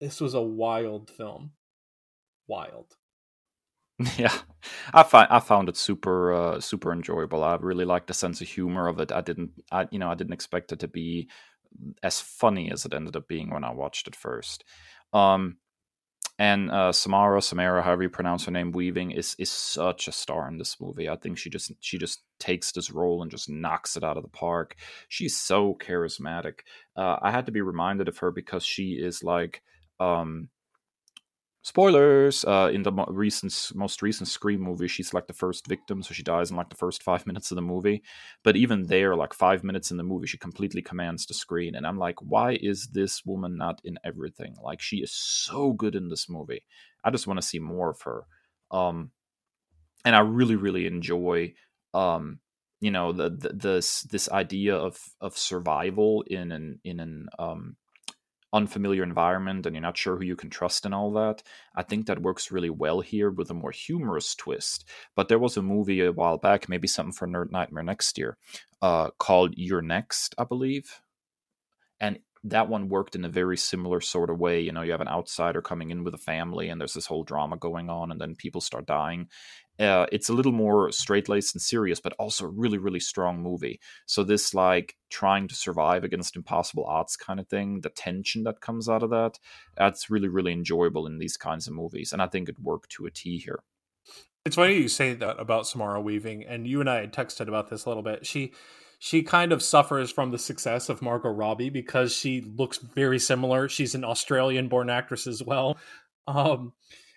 Speaker 1: This was a wild film. Wild.
Speaker 2: Yeah, I find I found it super uh, super enjoyable. I really liked the sense of humor of it. I didn't, I you know, I didn't expect it to be as funny as it ended up being when I watched it first. Um, and uh, Samara, Samara, however you pronounce her name, Weaving is is such a star in this movie. I think she just she just takes this role and just knocks it out of the park. She's so charismatic. Uh, I had to be reminded of her because she is like um spoilers uh, in the mo- recent most recent scream movie she's like the first victim so she dies in like the first five minutes of the movie. But even there like five minutes in the movie she completely commands the screen and i'm like why is this woman not in everything? Like she is so good in this movie. I just want to see more of her. Um and i really really enjoy um you know the, the this this idea of of survival in an in an um unfamiliar environment and you're not sure who you can trust and all that. I think that works really well here with a more humorous twist. But there was a movie a while back, maybe something for Nerd Nightmare next year, uh, called You're Next, I believe. And that one worked in a very similar sort of way. You know, you have an outsider coming in with a family, and there's this whole drama going on, and then people start dying. Uh, it's a little more straight laced and serious, but also a really, really strong movie. So, this like trying to survive against impossible odds kind of thing, the tension that comes out of that, that's really, really enjoyable in these kinds of movies. And I think it worked to a T here.
Speaker 1: It's funny you say that about Samara Weaving, and you and I had texted about this a little bit. She she kind of suffers from the success of Margot Robbie because she looks very similar. She's an Australian born actress as well. Um,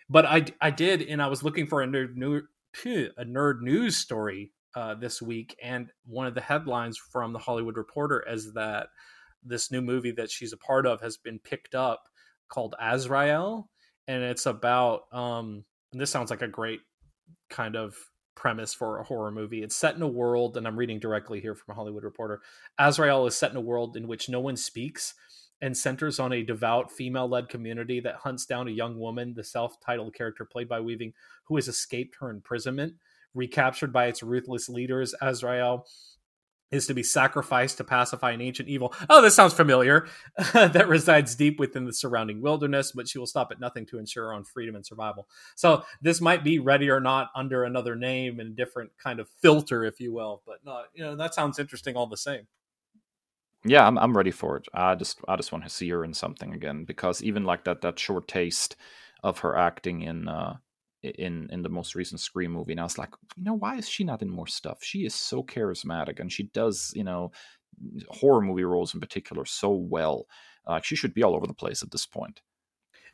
Speaker 1: but I, I did, and I was looking for a nerd, new, a nerd news story uh, this week, and one of the headlines from the Hollywood Reporter is that this new movie that she's a part of has been picked up called Azrael, and it's about. Um, and this sounds like a great kind of premise for a horror movie. It's set in a world, and I'm reading directly here from a Hollywood Reporter. Azrael is set in a world in which no one speaks and centers on a devout female led community that hunts down a young woman, the self titled character played by Weaving, who has escaped her imprisonment. Recaptured by its ruthless leaders, Azrael is to be sacrificed to pacify an ancient evil. Oh, this sounds familiar. that resides deep within the surrounding wilderness, but she will stop at nothing to ensure her own freedom and survival. So this might be ready or not under another name and different kind of filter, if you will. But no, you know that sounds interesting all the same.
Speaker 2: Yeah, I'm I'm ready for it. I just I just want to see her in something again because even like that that short taste of her acting in uh in in the most recent Scream movie, and I was like, you know, why is she not in more stuff? She is so charismatic, and she does, you know, horror movie roles in particular so well. Uh, she should be all over the place at this point.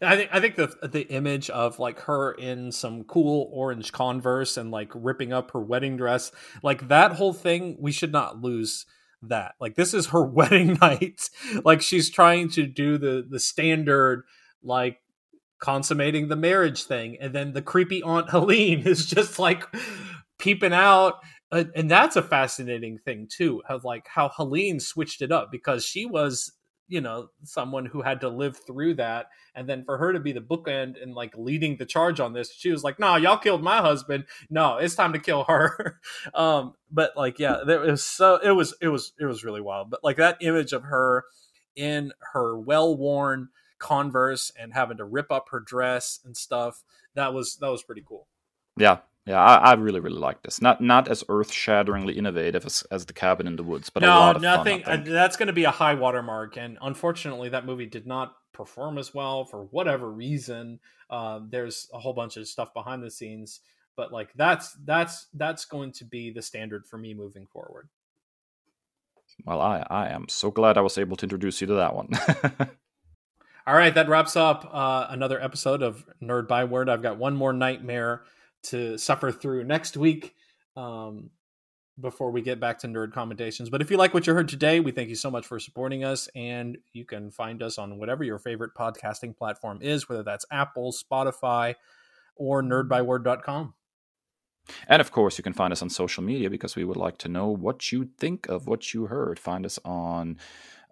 Speaker 1: I think I think the the image of like her in some cool orange Converse and like ripping up her wedding dress, like that whole thing, we should not lose that. Like this is her wedding night. like she's trying to do the the standard like consummating the marriage thing and then the creepy aunt helene is just like peeping out and that's a fascinating thing too of like how helene switched it up because she was you know someone who had to live through that and then for her to be the bookend and like leading the charge on this she was like no y'all killed my husband no it's time to kill her um but like yeah there was so it was it was it was really wild but like that image of her in her well-worn Converse and having to rip up her dress and stuff. That was that was pretty cool.
Speaker 2: Yeah, yeah, I, I really really like this. Not not as earth shatteringly innovative as, as the Cabin in the Woods, but no, nothing. Fun,
Speaker 1: that's going to be a high watermark, and unfortunately, that movie did not perform as well for whatever reason. Uh, there's a whole bunch of stuff behind the scenes, but like that's that's that's going to be the standard for me moving forward.
Speaker 2: Well, I I am so glad I was able to introduce you to that one.
Speaker 1: All right, that wraps up uh, another episode of Nerd Byword. I've got one more nightmare to suffer through next week um, before we get back to nerd commendations. But if you like what you heard today, we thank you so much for supporting us. And you can find us on whatever your favorite podcasting platform is, whether that's Apple, Spotify, or nerdbyword.com.
Speaker 2: And of course, you can find us on social media because we would like to know what you think of what you heard. Find us on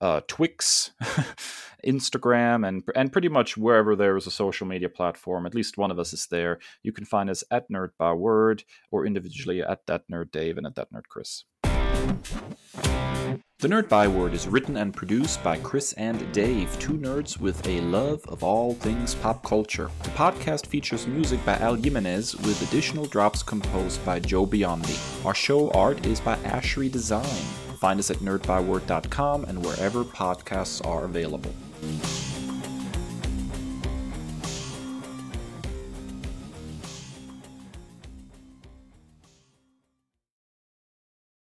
Speaker 2: uh, Twix, Instagram, and and pretty much wherever there is a social media platform. At least one of us is there. You can find us at Nerd Byword or individually at that Nerd Dave and at that Nerd Kris. The Nerd Byword is written and produced by Kris and Dave, two nerds with a love of all things pop culture. The podcast features music by Al Jimenez with additional drops composed by Joe Biondi. Our show art is by Ashery Design. Find us at nerdbyword.com and wherever podcasts are available.